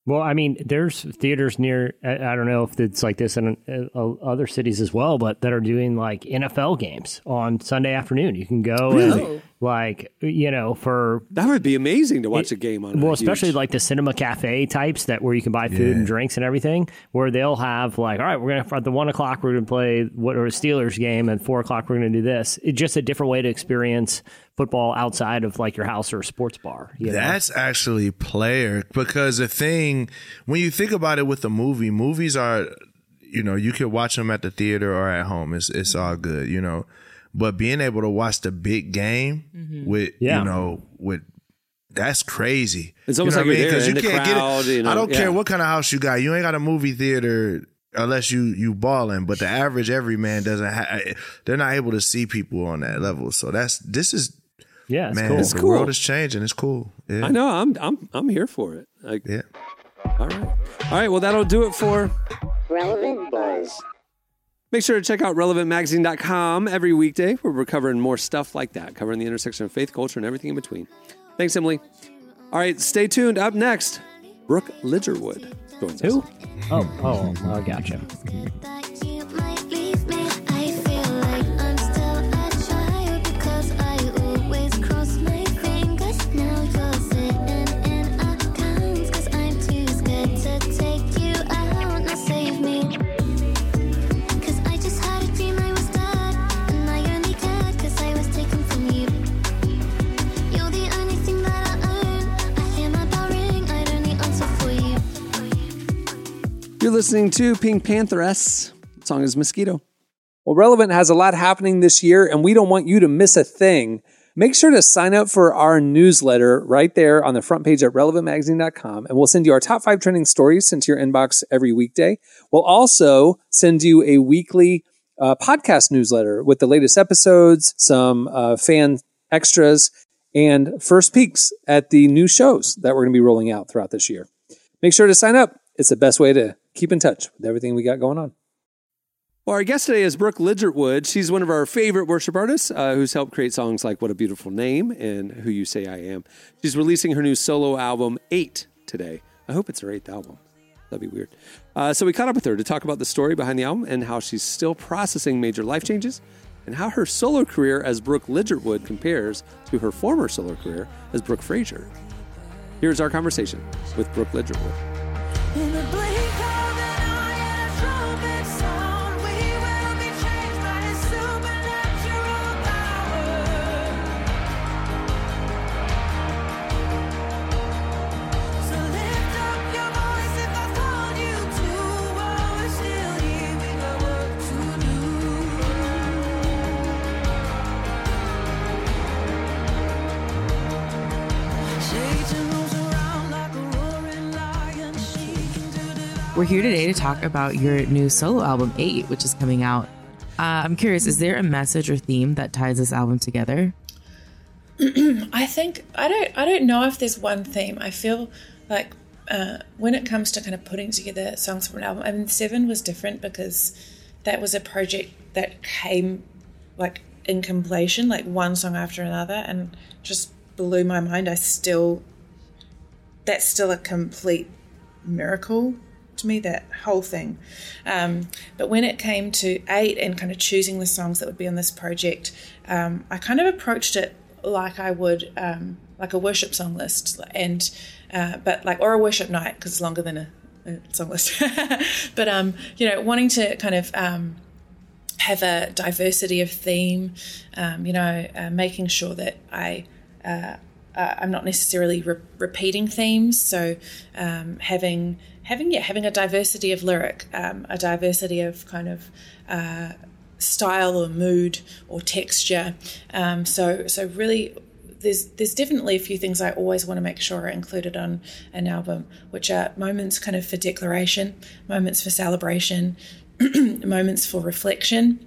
Well, I mean, there's theaters near. I don't know if it's like this in uh, other cities as well, but that are doing like NFL games on Sunday afternoon. You can go and like you know for that would be amazing to watch a game on. well, especially huge- like the cinema cafe types that where you can buy food and drinks and everything, where they'll have like, all right, we're gonna at the one o'clock we're gonna play what or a Steelers game, and four o'clock we're gonna do this. It's just a different way to experience football outside of like your house or a sports bar. You know? That's actually player because the thing when you think about it with the movie, movies are you know you can watch them at the theater or at home. It's it's all mm-hmm. good, you know. But being able to watch the big game mm-hmm. with Yeah. you know with that's crazy. It's almost You know like what I you're mean? 'Cause there in you can't get crowd, it. you know, I don't yeah. care what kind of house you got. You ain't got a movie theater unless you you balling. But the average everyman doesn't. have They're not able to see people on that level. So that's this is yeah, it's man. cool. The cool. world is changing. It's cool. Yeah. I know I'm I'm I'm here for it. Like, Yeah. all right, all right. Well, that'll do it for. Relevant Buzz. Make sure to check out relevantmagazine.com every weekday where we're covering more stuff like that, covering the intersection of faith, culture, and everything in between. Thanks, Emily. All right, stay tuned. Up next, Brooke Ligertwood joins us. Who? Oh, oh, I gotcha. You're listening to PinkPantheress. The song is Mosquito. Well, Relevant has a lot happening this year, and we don't want you to miss a thing. Make sure to sign up for our newsletter right there on the front page at relevantmagazine.com, and we'll send you our top five trending stories sent to your inbox every weekday. We'll also send you a weekly uh, podcast newsletter with the latest episodes, some uh, fan extras, and first peeks at the new shows that we're going to be rolling out throughout this year. Make sure to sign up. It's the best way to keep in touch with everything we got going on. Well, our guest today is Brooke Ligertwood. She's one of our favorite worship artists uh, who's helped create songs like What a Beautiful Name and Who You Say I Am. She's releasing her new solo album, Eight, today. I hope it's her eighth album. That'd be weird. Uh, so we caught up with her to talk about the story behind the album and how she's still processing major life changes and how her solo career as Brooke Ligertwood compares to her former solo career as Brooke Fraser. Here's our conversation with Brooke Ligertwood. We're here today to talk about your new solo album, Eight, which is coming out. Uh, I'm curious, is there a message or theme that ties this album together? I think I don't I don't know if there's one theme. I feel like uh, when it comes to kind of putting together songs for an album, I mean Seven was different because that was a project that came like in completion, like one song after another, and just blew my mind. I still that's still a complete miracle to me that whole thing. Um, but when it came to eight and kind of choosing the songs that would be on this project um, i kind of approached it like i would um, like a worship song list and uh, but like or a worship night because it's longer than a, a song list. But um you know wanting to kind of um, have a diversity of theme, um, you know, uh, making sure that I uh, uh, I'm not necessarily re- repeating themes. So um, having having yeah having a diversity of lyric, um, a diversity of kind of uh, style or mood or texture. Um, so so really. There's, there's definitely a few things I always want to make sure are included on an album, which are moments kind of for declaration, moments for celebration, moments for reflection,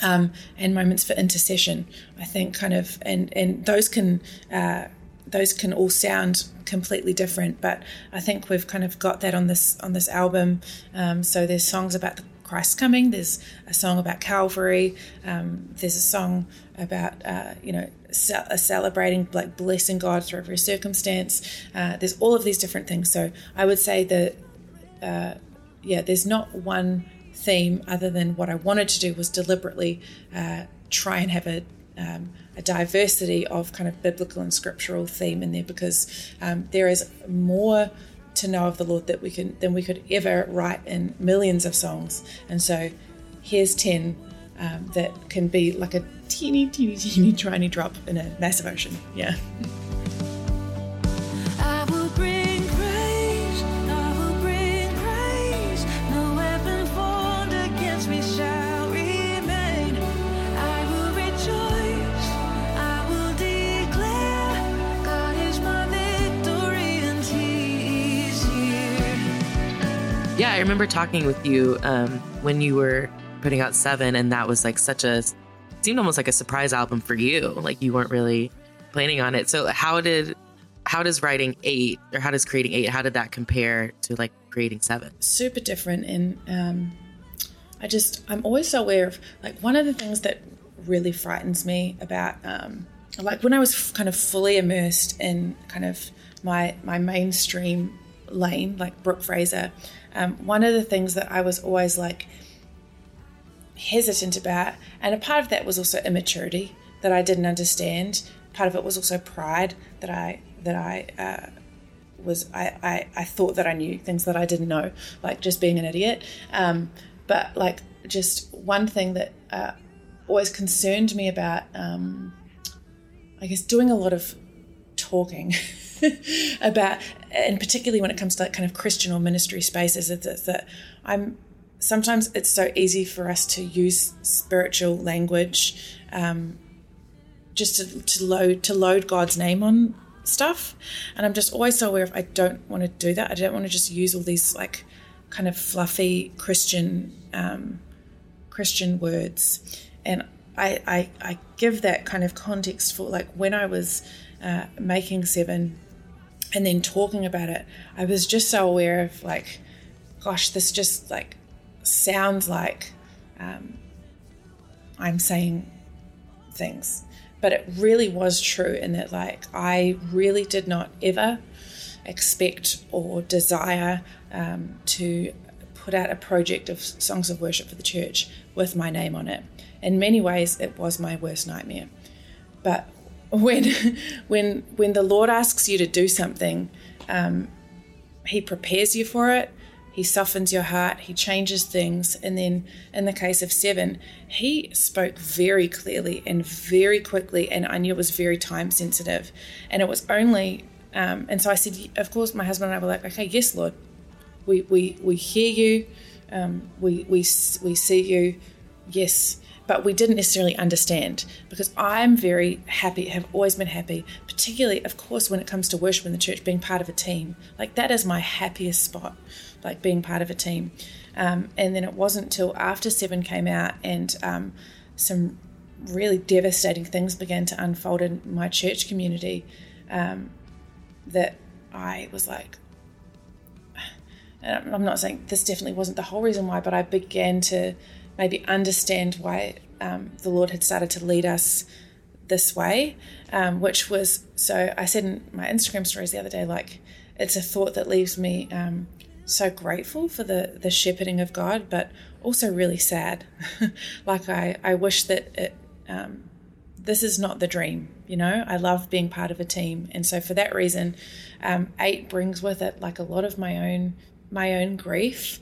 um, and moments for intercession. I think kind of and and those can uh, those can all sound completely different, but I think we've kind of got that on this on this album. Um, so there's songs about the Christ coming. There's a song about Calvary. Um, there's a song about uh, you know ce- uh, celebrating like blessing God through every circumstance. Uh, there's all of these different things. So I would say that uh, yeah, there's not one theme other than what I wanted to do was deliberately uh, try and have a um, a diversity of kind of biblical and scriptural theme in there because um, there is more to know of the Lord that we can than we could ever write in millions of songs. And so here's ten um, that can be like a teeny, teeny, teeny, tiny drop in a massive ocean. Yeah. Yeah, I remember talking with you um, when you were putting out Seven, and that was like such a seemed almost like a surprise album for you. Like you weren't really planning on it. So how did how does writing eight or how does creating eight how did that compare to like creating seven? super different and um, i just i'm always so aware of like one of the things that really frightens me about um, like when i was kind of fully immersed in kind of my my mainstream lane like brooke fraser um, one of the things that i was always like hesitant about and a part of that was also immaturity that i didn't understand part of it was also pride that i that i uh, was I, I, I thought that I knew things that I didn't know, like just being an idiot. Um, but like just one thing that uh, always concerned me about, um, I guess, doing a lot of talking about, and particularly when it comes to like kind of Christian or ministry spaces, it's, that, that I'm sometimes it's so easy for us to use spiritual language um, just to, to load to load God's name on stuff. And i'm just always so aware of i don't want to do that. I don't want to just use all these like kind of fluffy christian um, christian words. And I, I i give that kind of context for like when i was uh, making seven and then talking about it i was just so aware of like gosh this just like sounds like um, i'm saying things. But it really was true in that like i really did not ever expect or desire um, to put out a project of songs of worship for the church with my name on it. In many ways it was my worst nightmare. But when when when the lord asks you to do something um, he prepares you for it he softens your heart he changes things and then in the case of seven he spoke very clearly and very quickly and i knew it was very time sensitive and it was only um, and so i said of course my husband and i were like okay yes lord we we, we hear you um, we, we we see you yes but we didn't necessarily understand because I'm very happy, have always been happy, particularly, of course, when it comes to worship in the church, being part of a team. Like that is my happiest spot, like being part of a team. Um, and then it wasn't until after Seven came out and um, some really devastating things began to unfold in my church community um, that I was like, I'm not saying this definitely wasn't the whole reason why, but I began to maybe understand why um, the Lord had started to lead us this way, um, which was so I said in my Instagram stories the other day, like it's a thought that leaves me um, so grateful for the the shepherding of God, but also really sad. like I I wish that it. Um, this is not the dream, you know. I love being part of a team, and so for that reason, um, eight brings with it like a lot of my own my own grief,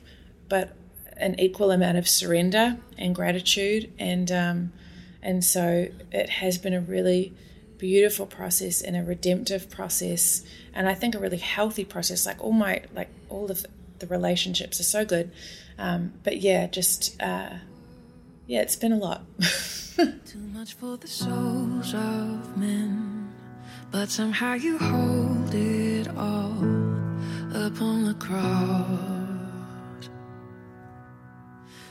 but an equal amount of surrender and gratitude and um, and so it has been a really beautiful process and a redemptive process and I think a really healthy process like all my like all of the relationships are so good um, but yeah just uh, yeah, it's been a lot. Too much for the souls of men, but somehow you hold it all upon the cross.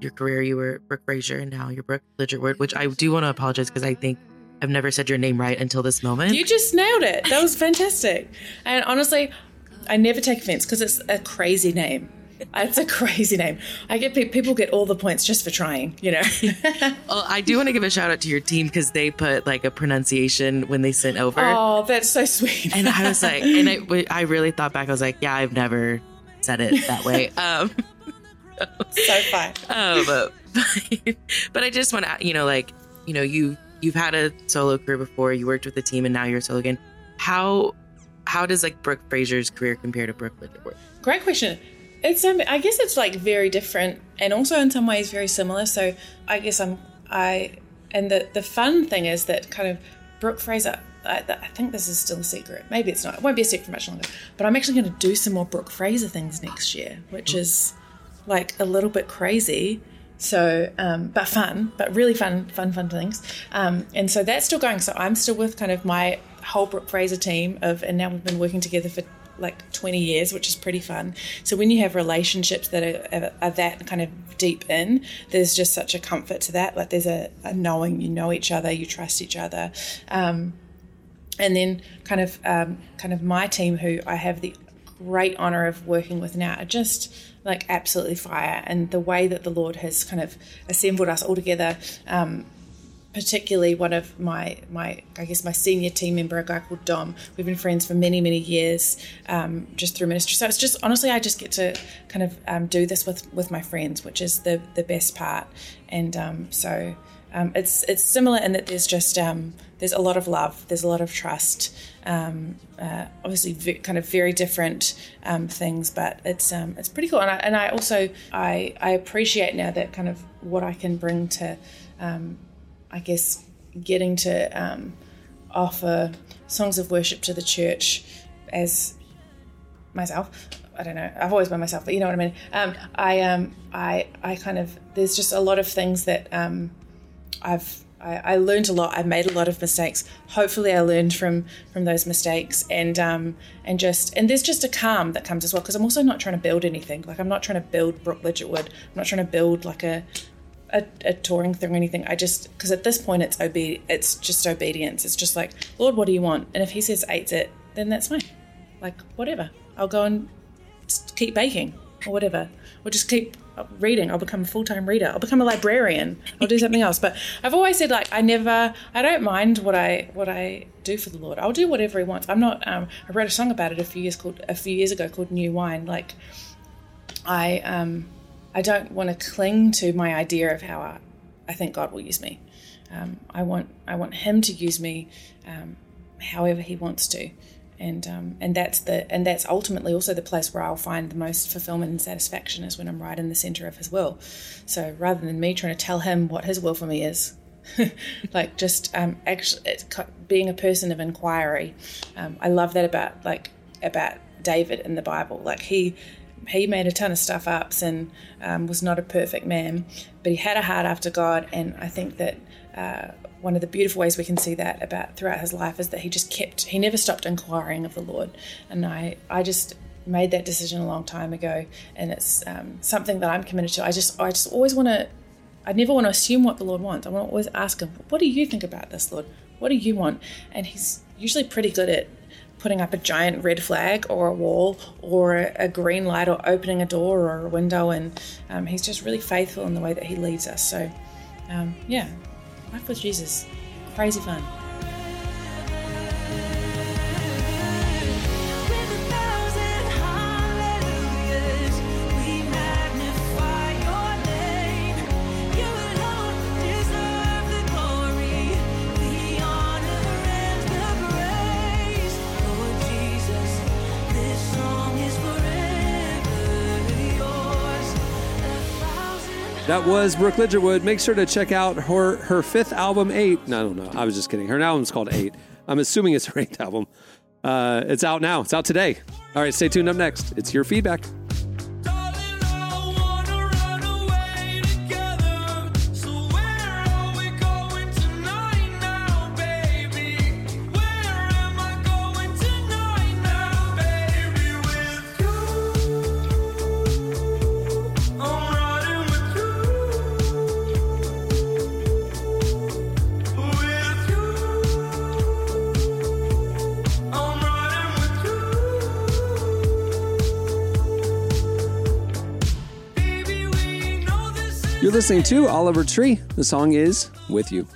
your career, you were Brooke Fraser, and now you're Brooke Ligertwood, which I do want to apologize because I think I've never said your name right until this moment. You just nailed it. That was fantastic. And honestly, I never take offense because it's a crazy name. It's a crazy name. I get pe- people get all the points just for trying, you know. Well, I do want to give a shout out to your team because they put like a pronunciation when they sent over. oh, that's so sweet. And I was like, and I, I really thought back. I was like, yeah, I've never said it that way. Um, so fun. um, but, but I just want to, you know, like, you know, you you've had a solo career before. You worked with a team, and now you're solo again. How how does like Brooke Fraser's career compare to Brooke Ligertwood? Great question. It's um, I guess it's like very different and also in some ways very similar. So I guess I'm I and the the fun thing is that kind of Brooke Fraser. I, I think this is still a secret. Maybe it's not. It won't be a secret for much longer. But I'm actually going to do some more Brooke Fraser things next year, which is like a little bit crazy. So, um, but fun, but really fun, fun, fun things. Um, and so that's still going. So I'm still with kind of my whole Brooke Fraser team of, and now we've been working together for like 20 years, which is pretty fun. So when you have relationships that are, are that kind of deep in, there's just such a comfort to that. Like there's a, a knowing you know each other, you trust each other. Um, and then kind of um, kind of my team who I have the great honor of working with now are just like absolutely fire and the way that the Lord has kind of assembled us all together um, particularly one of my my I guess my senior team member, a guy called Dom. We've been friends for many many years, um, just through ministry. So it's just honestly, I just get to kind of um, do this with with my friends, which is the the best part. And um, so um, it's it's similar in that there's just um, there's a lot of love, there's a lot of trust. Um, uh, obviously, ve- kind of very different um, things, but it's um, it's pretty cool. And I, and I also I I appreciate now that kind of what I can bring to. Um, I guess getting to offer songs of worship to the church as myself. I don't know. I've always been myself, but you know what I mean. Um, I um, I I kind of there's just a lot of things that um, I've I, I learned a lot. I've made a lot of mistakes. Hopefully, I learned from from those mistakes, and um, and just and there's just a calm that comes as well because I'm also not trying to build anything. Like I'm not trying to build Brooke Ligertwood. I'm not trying to build like a a, a touring thing or anything. I just because at this point it's obe- it's just obedience. It's just like Lord, what do you want? And if He says eight's it, then that's fine. Like whatever, I'll go and keep baking or whatever, or just keep reading. I'll become a full time reader. I'll become a librarian. I'll do something else. But I've always said like I never, I don't mind what I what I do for the Lord. I'll do whatever He wants. I'm not. Um, I wrote a song about it a few years called a few years ago called New Wine. Like I um I don't want to cling to my idea of how I, I think God will use me. Um, I want I want Him to use me um, however He wants to, and um, and that's the and that's ultimately also the place where I'll find the most fulfillment and satisfaction is when I'm right in the center of His will. So rather than me trying to tell Him what His will for me is, like just um, actually being a person of inquiry. Um, I love that about like about David in the Bible. Like he he made a ton of stuff ups and um, was not a perfect man, but he had a heart after God. And I think that uh, one of the beautiful ways we can see that about throughout his life is that he just kept, he never stopped inquiring of the Lord. And I, I just made that decision a long time ago, and it's um, something that I'm committed to. I just, I just always want to. I never want to assume what the Lord wants. I want to always ask Him, "What do you think about this, Lord? What do you want?" And He's usually pretty good at putting up a giant red flag or a wall or a, green light or opening a door or a window. And um, he's just really faithful in the way that he leads us. So, um, yeah, life with Jesus, crazy fun. That was Brooke Ligertwood. Make sure to check out her her fifth album, Eight. No, don't know. I was just kidding. Her album's called Eight. I'm assuming it's her eighth album. Uh, it's out now. It's out today. All right, stay tuned up next. It's your feedback. Listening to Oliver Tree. The song is With You.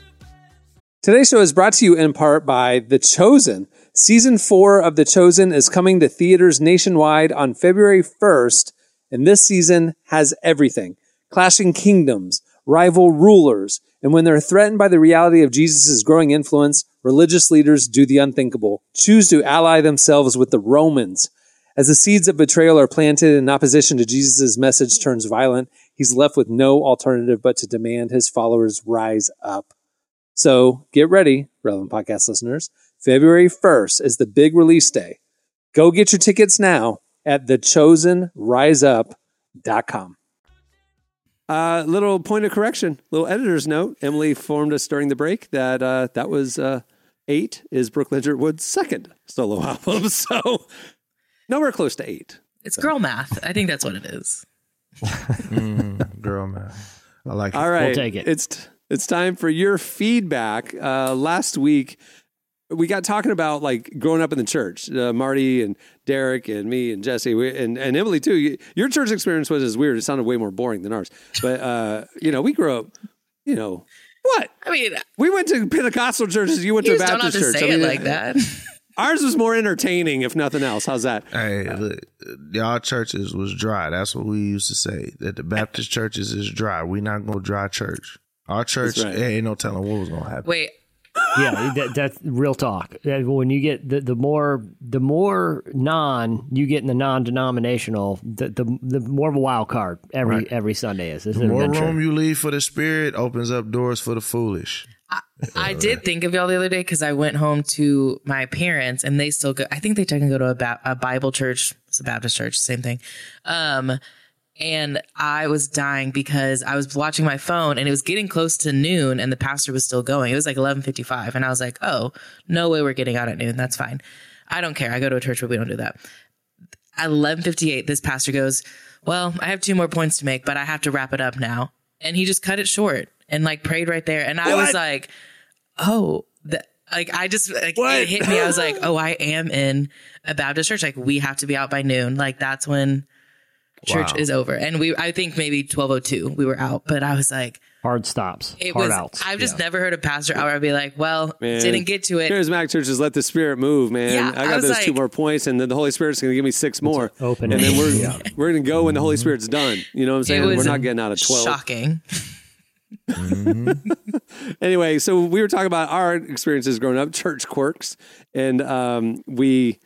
Today's show is brought to you in part by The Chosen. Season four of The Chosen is coming to theaters nationwide on February 1st, and this season has everything clashing kingdoms, rival rulers, and when they're threatened by the reality of Jesus' growing influence, religious leaders do the unthinkable choose to ally themselves with the Romans. As the seeds of betrayal are planted in opposition to Jesus' message turns violent, he's left with no alternative but to demand his followers rise up. So get ready, relevant podcast listeners. February 1st is the big release day. Go get your tickets now at thechosenriseup.com. Uh, little point of correction, little editor's note. Emily informed us during the break that uh, that was uh, eight is Brooke Ligertwood's second solo album. So nowhere close to eight. It's girl math. I think that's what it is. Mm, girl, man. I like it. All right, We'll take it. It's it's time for your feedback. Uh, last week we got talking about like growing up in the church. Uh, Marty and Derek and me and Jesse we, and and Emily too. You- Your church experience was as weird. It sounded way more boring than ours. But uh, you know, we grew up. You know what? I mean, We went to Pentecostal churches. You went you to a just don't have Baptist to church. say I mean, it like that. Ours was more entertaining, if nothing else. How's that? Hey, look, y'all churches was dry. That's what we used to say. That the Baptist churches is dry. We not gonna dry church. Our church, right. ain't no telling what was gonna happen. Wait, yeah, that, that's real talk. When you get the, the more the more non you get in the non-denominational, the the, the more of a wild card every Right. every Sunday is. It's The an more adventure. room you leave for the spirit opens up doors for the foolish. I did think of y'all the other day because I went home to my parents and they still go. I think they technically go to a, ba- a Bible church. It's a Baptist church, same thing. Um, and I was dying because I was watching my phone and it was getting close to noon and the pastor was still going. It was like eleven fifty five, and I was like, "Oh, no way, we're getting out at noon. That's fine. I don't care. I go to a church, but we don't do that." At eleven fifty eight, this pastor goes, "Well, I have two more points to make, but I have to wrap it up now." And he just cut it short and like prayed right there, and I was like oh, that like I just like What? it hit me. I was like, oh, I am in a Baptist church. Like we have to be out by noon. Like that's when church Wow. is over. And we, I think maybe twelve oh two, we were out. But I was like, hard stops, it hard was. outs. I've just Yeah. never heard a pastor out be like, well, Man. didn't get to it. Charismatic churches let the Spirit move, man. Yeah, I I got was those two more points, and then the Holy Spirit's going to give me six more. open and then we're Yeah. we're going to go when the Holy mm-hmm. Spirit's done. You know what I'm saying? We're not getting out of twelve. Shocking. anyway, so we were talking about our experiences growing up, church quirks, and um, we.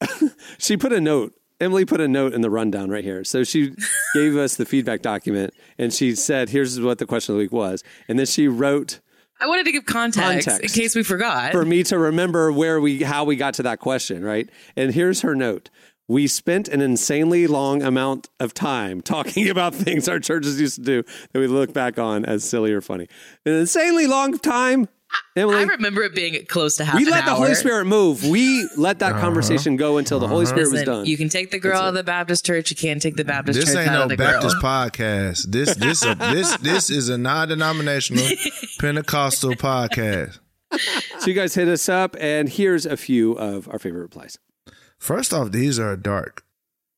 she put a note. Emily put a note in the rundown right here. So she gave us the feedback document, and she said, "Here's what the question of the week was," and then she wrote I wanted to give context, Context. in case we forgot. for me to remember where we how we got to that question, right? And here's her note. We spent an insanely long amount of time talking about things our churches used to do that we look back on as silly or funny. An insanely long time. Emily, I remember it being close to half an hour. we an let the hour. Holy Spirit move. We let that Uh-huh. conversation go until the Holy Spirit was done. You can take the girl out of the Baptist church. You can't take the Baptist This church ain't out no of the girl. Baptist podcast. This this a, this this is a non-denominational Pentecostal podcast. so you guys hit us up, and here's a few of our favorite replies. First off, these are dark.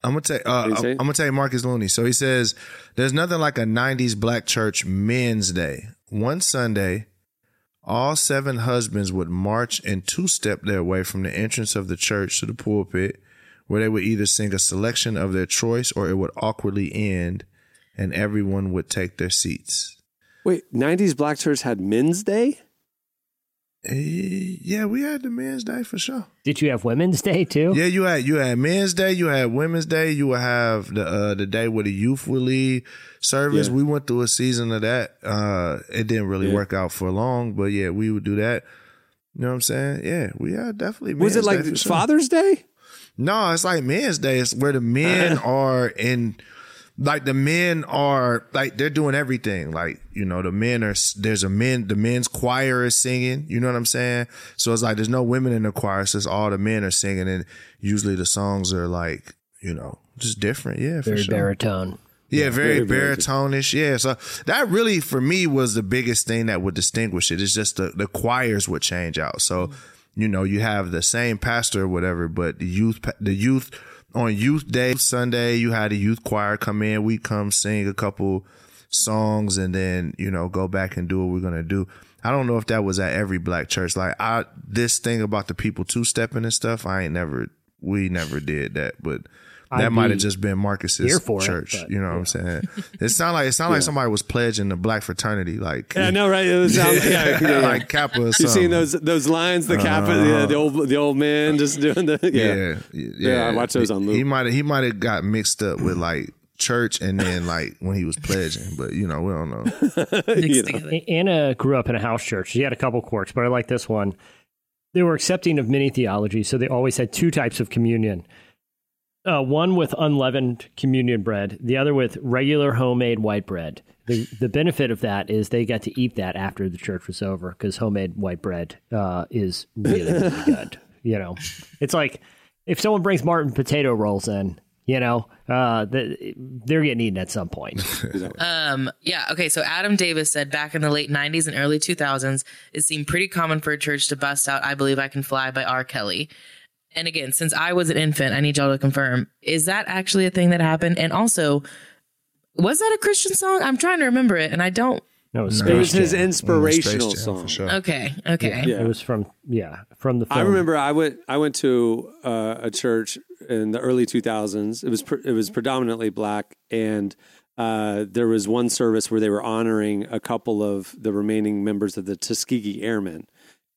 I'm gonna tell. Uh, What did he I'm gonna tell you Marcus Looney. So he says, "There's nothing like a '90s black church men's day. One Sunday, all seven husbands would march and two-step their way from the entrance of the church to the pulpit, where they would either sing a selection of their choice or it would awkwardly end, and everyone would take their seats." Wait, '90s Black Church had Men's Day. Eh, yeah, we had the men's day for sure. Did you have Women's Day too? Yeah, you had you had men's day, you had women's day, you would have the uh, the day where the youth would lead service. Yeah. We went through a season of that. Uh, it didn't really Yeah. work out for long, but yeah, we would do that. You know what I'm saying? Yeah, we had definitely. Was it like Day for sure. Father's Day? No, it's like men's day. It's where the men are in, like the men are like they're doing everything. Like you know, the men are there's a men. The men's choir is singing. You know what I'm saying? So it's like there's no women in the choir. So it's all the men are singing, and usually the songs are like you know just different. Yeah, for Very sure. baritone. Yeah, very, very, very baritonish. Yeah, so that really for me was the biggest thing that would distinguish it. It's just the the choirs would change out. So you know you have the same pastor or whatever, but the youth the youth on youth day Sunday you had a youth choir come in. We come sing a couple songs and then you know go back and do what we're gonna do. I don't know if that was at every black church. Like I this thing about the people two stepping and stuff. I ain't never we never did that, but. That I'd might have just been Marcus's here for it, church. but, you know what I'm saying? It sounded like it sounded like somebody was pledging the black fraternity, like Yeah, no, right. It was, um, yeah, yeah, yeah. like Kappa or You something. seen those those lines? The Kappa, yeah, the old the old man just doing the yeah. Yeah, yeah. Yeah, I watch those on He might he might have got mixed up with like church and then like when he was pledging, but you know we don't know. Mixed together. A- Anna grew up in a house church. She had a couple quirks, but I like this one. They were accepting of many theologies, so they always had two types of communion. Uh, one with unleavened communion bread, the other with regular homemade white bread. The the benefit of that is they got to eat that after the church was over because homemade white bread uh, is really really good. You know, it's like if someone brings Martin potato rolls in, you know, uh, the, they're getting eaten at some point. Um, yeah, okay. So Adam Davis said back in the late 90s and early 2000s, it seemed pretty common for a church to bust out I Believe I Can Fly by R. Kelly. And again, since I was an infant, I need y'all to confirm is that actually a thing that happened? And also, was that a Christian song? I'm trying to remember it and I don't. No, it was, It was his Jam. inspirational Space Jam, song. for sure. Okay, okay. Yeah. It was from yeah from the. Film. I remember I went I went to uh, a church in the early 2000s. It was pre- it was predominantly black, and uh, there was one service where they were honoring a couple of the remaining members of the Tuskegee Airmen.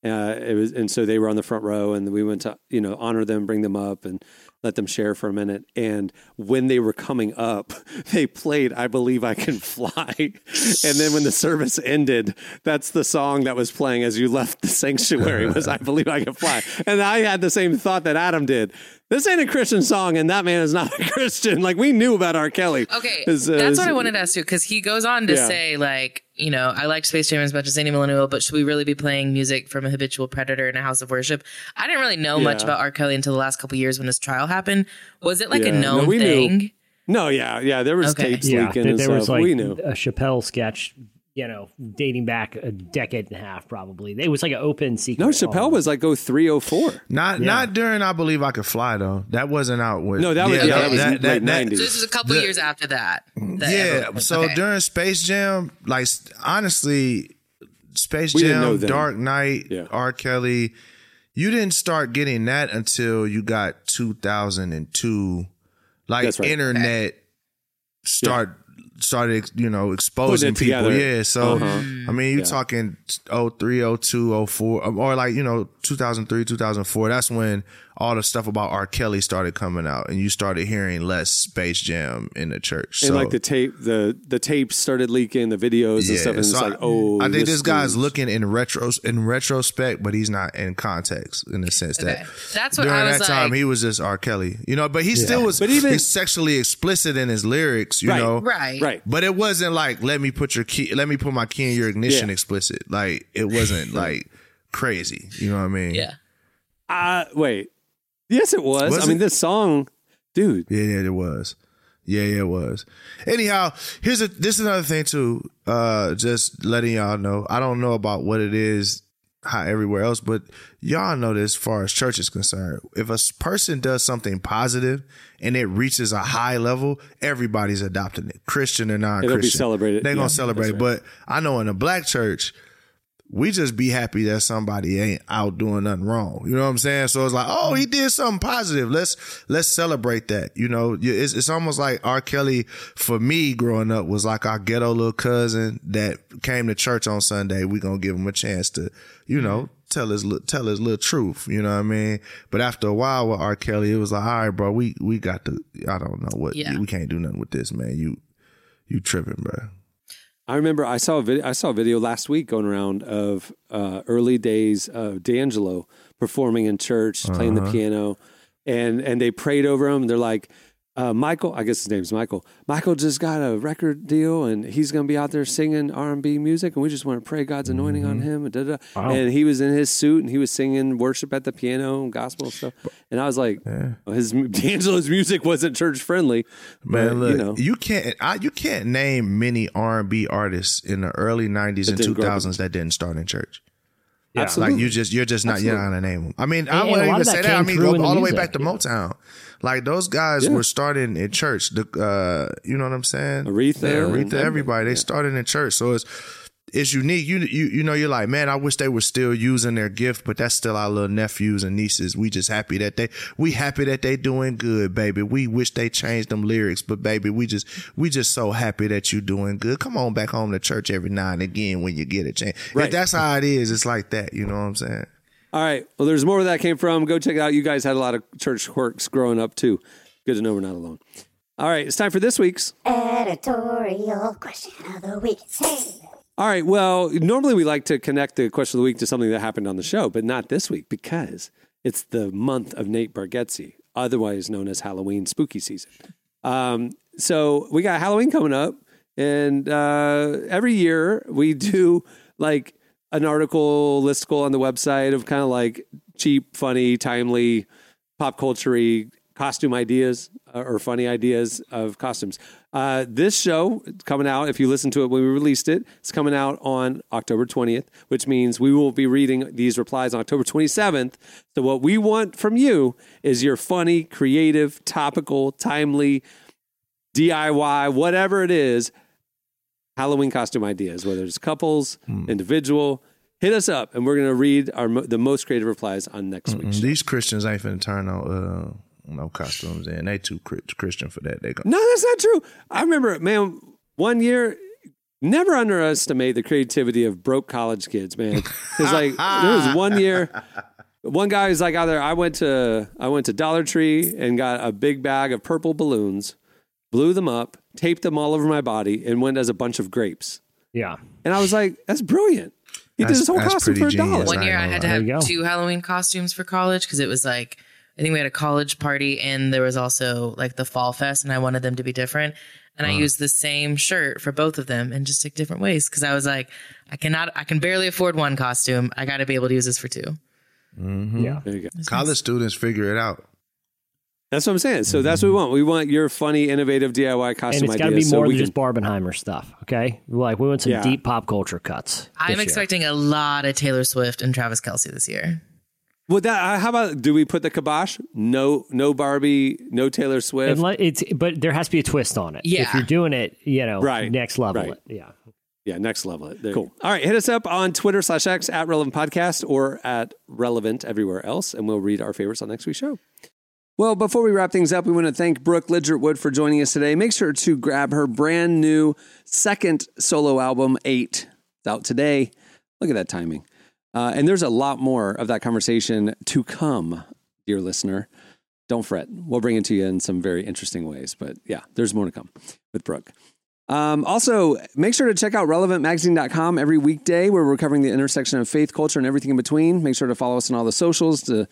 Uh, it was, and so they were on the front row, and we went to you know honor them, bring them up, and let them share for a minute. And when they were coming up, they played "I Believe I Can Fly," and then when the service ended, that's the song that was playing as you left the sanctuary was "I Believe I Can Fly," and I had the same thought that Adam did. This ain't a Christian song, and that man is not a Christian. Like we knew about R. Kelly. Okay, His, uh, that's his- what I wanted to ask you because he goes on to Yeah. say like, you know, I liked Space Jam as much as any millennial, but should we really be playing music from a habitual predator in a house of worship? I didn't really know much about R. Kelly until the last couple years when his trial happened. Was it like a Yeah. No, known we knew. thing? No, yeah, yeah. There was Okay. tapes yeah, leaking there, and there stuff. was like we knew. a Chappelle sketch, you know, dating back a decade and a half probably. It was like an open secret. No, Chappelle was like oh three oh four. Not not during I believe I could fly though. That wasn't out with No, that was- yeah, that was late 90s. So this was a couple The- years after that. that yeah. everyone- So okay. during Space Jam, like honestly, Space We didn't know Jam. Dark Knight, Yeah. R. Kelly, you didn't start getting that until you got 2002. Like right. internet start started, you know, exposing people. together. Yeah. So Uh-huh. I mean, you're Yeah. talking 03, 02, 04, um, or like, you know, 2003, 2004. That's when all the stuff about R. Kelly started coming out and you started hearing less Space Jam in the church. And so, like the tape, the the tapes started leaking, the videos and stuff, and so it's like, oh, I think this, guy's looking in retro in retrospect, but he's not in context in the sense Okay. that That's what during I was that time like- he was just R. Kelly, you know. But he still was, But even- he's sexually explicit in his lyrics, you Right, know. Right. right. But it wasn't like let me put your key, let me put my key in your ignition Yeah. explicit. Like it wasn't like crazy, you know what I mean? Yeah. Uh, wait, yes, it was. Was I mean, this song, dude. Yeah, yeah, it was. Yeah, yeah, it was. Anyhow, here's a this is another thing too. Uh just letting y'all know. I don't know about what it is how everywhere else, but y'all know this as far as church is concerned. If a person does something positive and it reaches a high level, everybody's adopting it. Christian or non-Christian. be celebrated. They're Yeah, gonna celebrate that's it. But I know in a black church, we just be happy that somebody ain't out doing nothing wrong. You know what I'm saying? So it's like, oh, he did something positive. Let's let's celebrate that. You know, it's it's almost like R. Kelly for me growing up was like our ghetto little cousin that came to church on Sunday. We gonna give him a chance to, you know, mm-hmm. tell his tell his little truth. You know what I mean? But after a while with R. Kelly, it was like, all right, bro, we we got to. I don't know what Yeah. we can't do nothing with this, man. You you tripping, bro. I remember I saw a video. I saw a video last week going around of uh, early days of D'Angelo performing in church, playing the Uh-huh. piano, and and they prayed over him. They're like, uh, Michael, I guess his name's Michael. Michael just got a record deal, and he's going to be out there singing R and B music, and we just want to pray God's anointing on him. And, da, da. da. Wow. and he was in his suit, and he was singing worship at the piano and gospel stuff. And I was like, his D'Angelo's music wasn't church friendly, Man, but look, you know, you can't I, you can't name many R and B artists in the early '90s and didn't grow up in- 2000s that didn't start in church. Yeah. Absolutely. Like you just you're just not you're not gonna name them. I mean, I And- and a wouldn't even that say that. I mean, through go the all the way back to Motown. Like those guys Yeah. were starting in church. The uh, you know what I'm saying? Aretha yeah, Aretha, everybody. They started in church, so it's it's unique. You you you know, you're like, man, I wish they were still using their gift, but that's still our little nephews and nieces. We just happy that they we happy that they doing good, baby. We wish they changed them lyrics, but baby, we just we just so happy that you doing good. Come on back home to church every now and again when you get a chance. If Right. that's how it is. It's like that. You know what I'm saying? All right. Well, there's more where that came from. Go check it out. You guys had a lot of church quirks growing up too. Good to know we're not alone. All right, it's time for this week's. Editorial question of the week. Hey. All right. Well, normally we like to connect the question of the week to something that happened on the show, but not this week because it's the month of Nate Bargatze, otherwise known as Halloween spooky season. Um, so we got Halloween coming up, and uh, every year we do like an article listicle on the website of kind of like cheap, funny, timely, pop culture costume ideas uh, or funny ideas of costumes. Uh, this show coming out, if you listen to it when we released it, it's coming out on October 20th, which means we will be reading these replies on October 27th. So, what we want from you is your funny, creative, topical, timely, DIY, whatever it is, Halloween costume ideas, whether it's couples, individual. Hit us up, and we're going to read our mo- the most creative replies on next week's show. These Christians ain't finna turn no uh no costumes in. They too Christian for that. They go. No, that's not true. I remember, man, one year, never underestimate the creativity of broke college kids, man. It's like there was one year, one guy was like out there. I went to I went to Dollar Tree and got a big bag of purple balloons, blew them up, taped them all over my body, and went as a bunch of grapes. Yeah. And I was like, that's brilliant. He did That's- this whole that's costume for a pretty dollar. genius. One year know I had to There you have go. two Halloween costumes for college because it was like I think we had a college party and there was also like the fall fest and I wanted them to be different. And I uh-huh. used the same shirt for both of them in just like different ways because I was like, I cannot, I can barely afford one costume. I got to be able to use this for two. Yeah. There you go. College students figure it out. That's what I'm saying. So that's what we want. We want your funny, innovative DIY And costume it's got to be ideas. so more we than can- just Barbenheimer stuff, okay? Like, we want some Yeah. deep pop culture cuts. I'm this year. expecting a lot of Taylor Swift and Travis Kelce this year. Well, that uh, how about do we put the kibosh? No, no Barbie, no Taylor Swift. And let- it's, but there has to be a twist on it. Yeah. If you're doing it, you know, Right. next level Right. it. Yeah. yeah, next level. it. There- Cool. All right, hit us up on Twitter slash X at Relevant Podcast or at Relevant everywhere else, and we'll read our favorites on next week's show. Well, before we wrap things up, we want to thank Brooke Ligertwood for joining us today. Make sure to grab her brand new second solo album, Eight. Out today. Look at that timing. Uh, and there's a lot more of that conversation to come, dear listener. Don't fret. We'll bring it to you in some very interesting ways. But yeah, there's more to come with Brooke. Um, also, make sure to check out relevantmagazine.com every weekday where we're covering the intersection of faith, culture, and everything in between. Make sure to follow us on all the socials to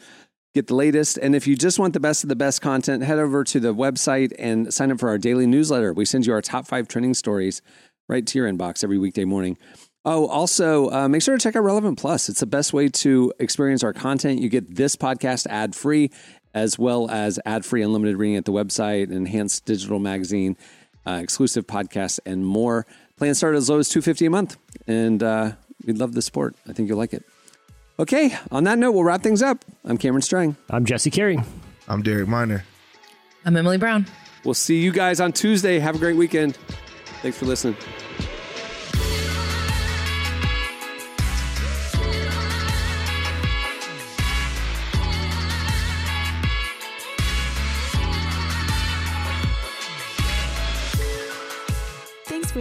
get the latest. And if you just want the best of the best content, head over to the website and sign up for our daily newsletter. We send you our top five trending stories right to your inbox every weekday morning. Oh, also, uh, make sure to check out Relevant Plus. It's the best way to experience our content. You get this podcast ad free, as well as ad free unlimited reading at the website, enhanced digital magazine, uh, exclusive podcasts, and more. Plans start as low as two fifty a month, and uh, we'd love the support. I think you'll like it. Okay, on that note, we'll wrap things up. I'm Cameron Strang. I'm Jesse Carey. I'm Derek Minor. I'm Emily Brown. We'll see you guys on Tuesday. Have a great weekend. Thanks for listening.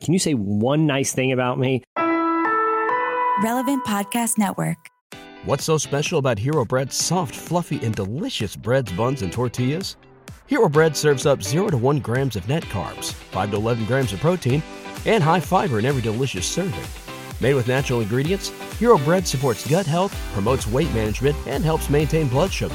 Can you say one nice thing about me? Relevant Podcast Network. What's so special about Hero Bread's soft, fluffy, and delicious breads, buns, and tortillas? Hero Bread serves up 0 to 1 grams of net carbs, 5 to 11 grams of protein, and high fiber in every delicious serving. Made with natural ingredients, Hero Bread supports gut health, promotes weight management, and helps maintain blood sugar.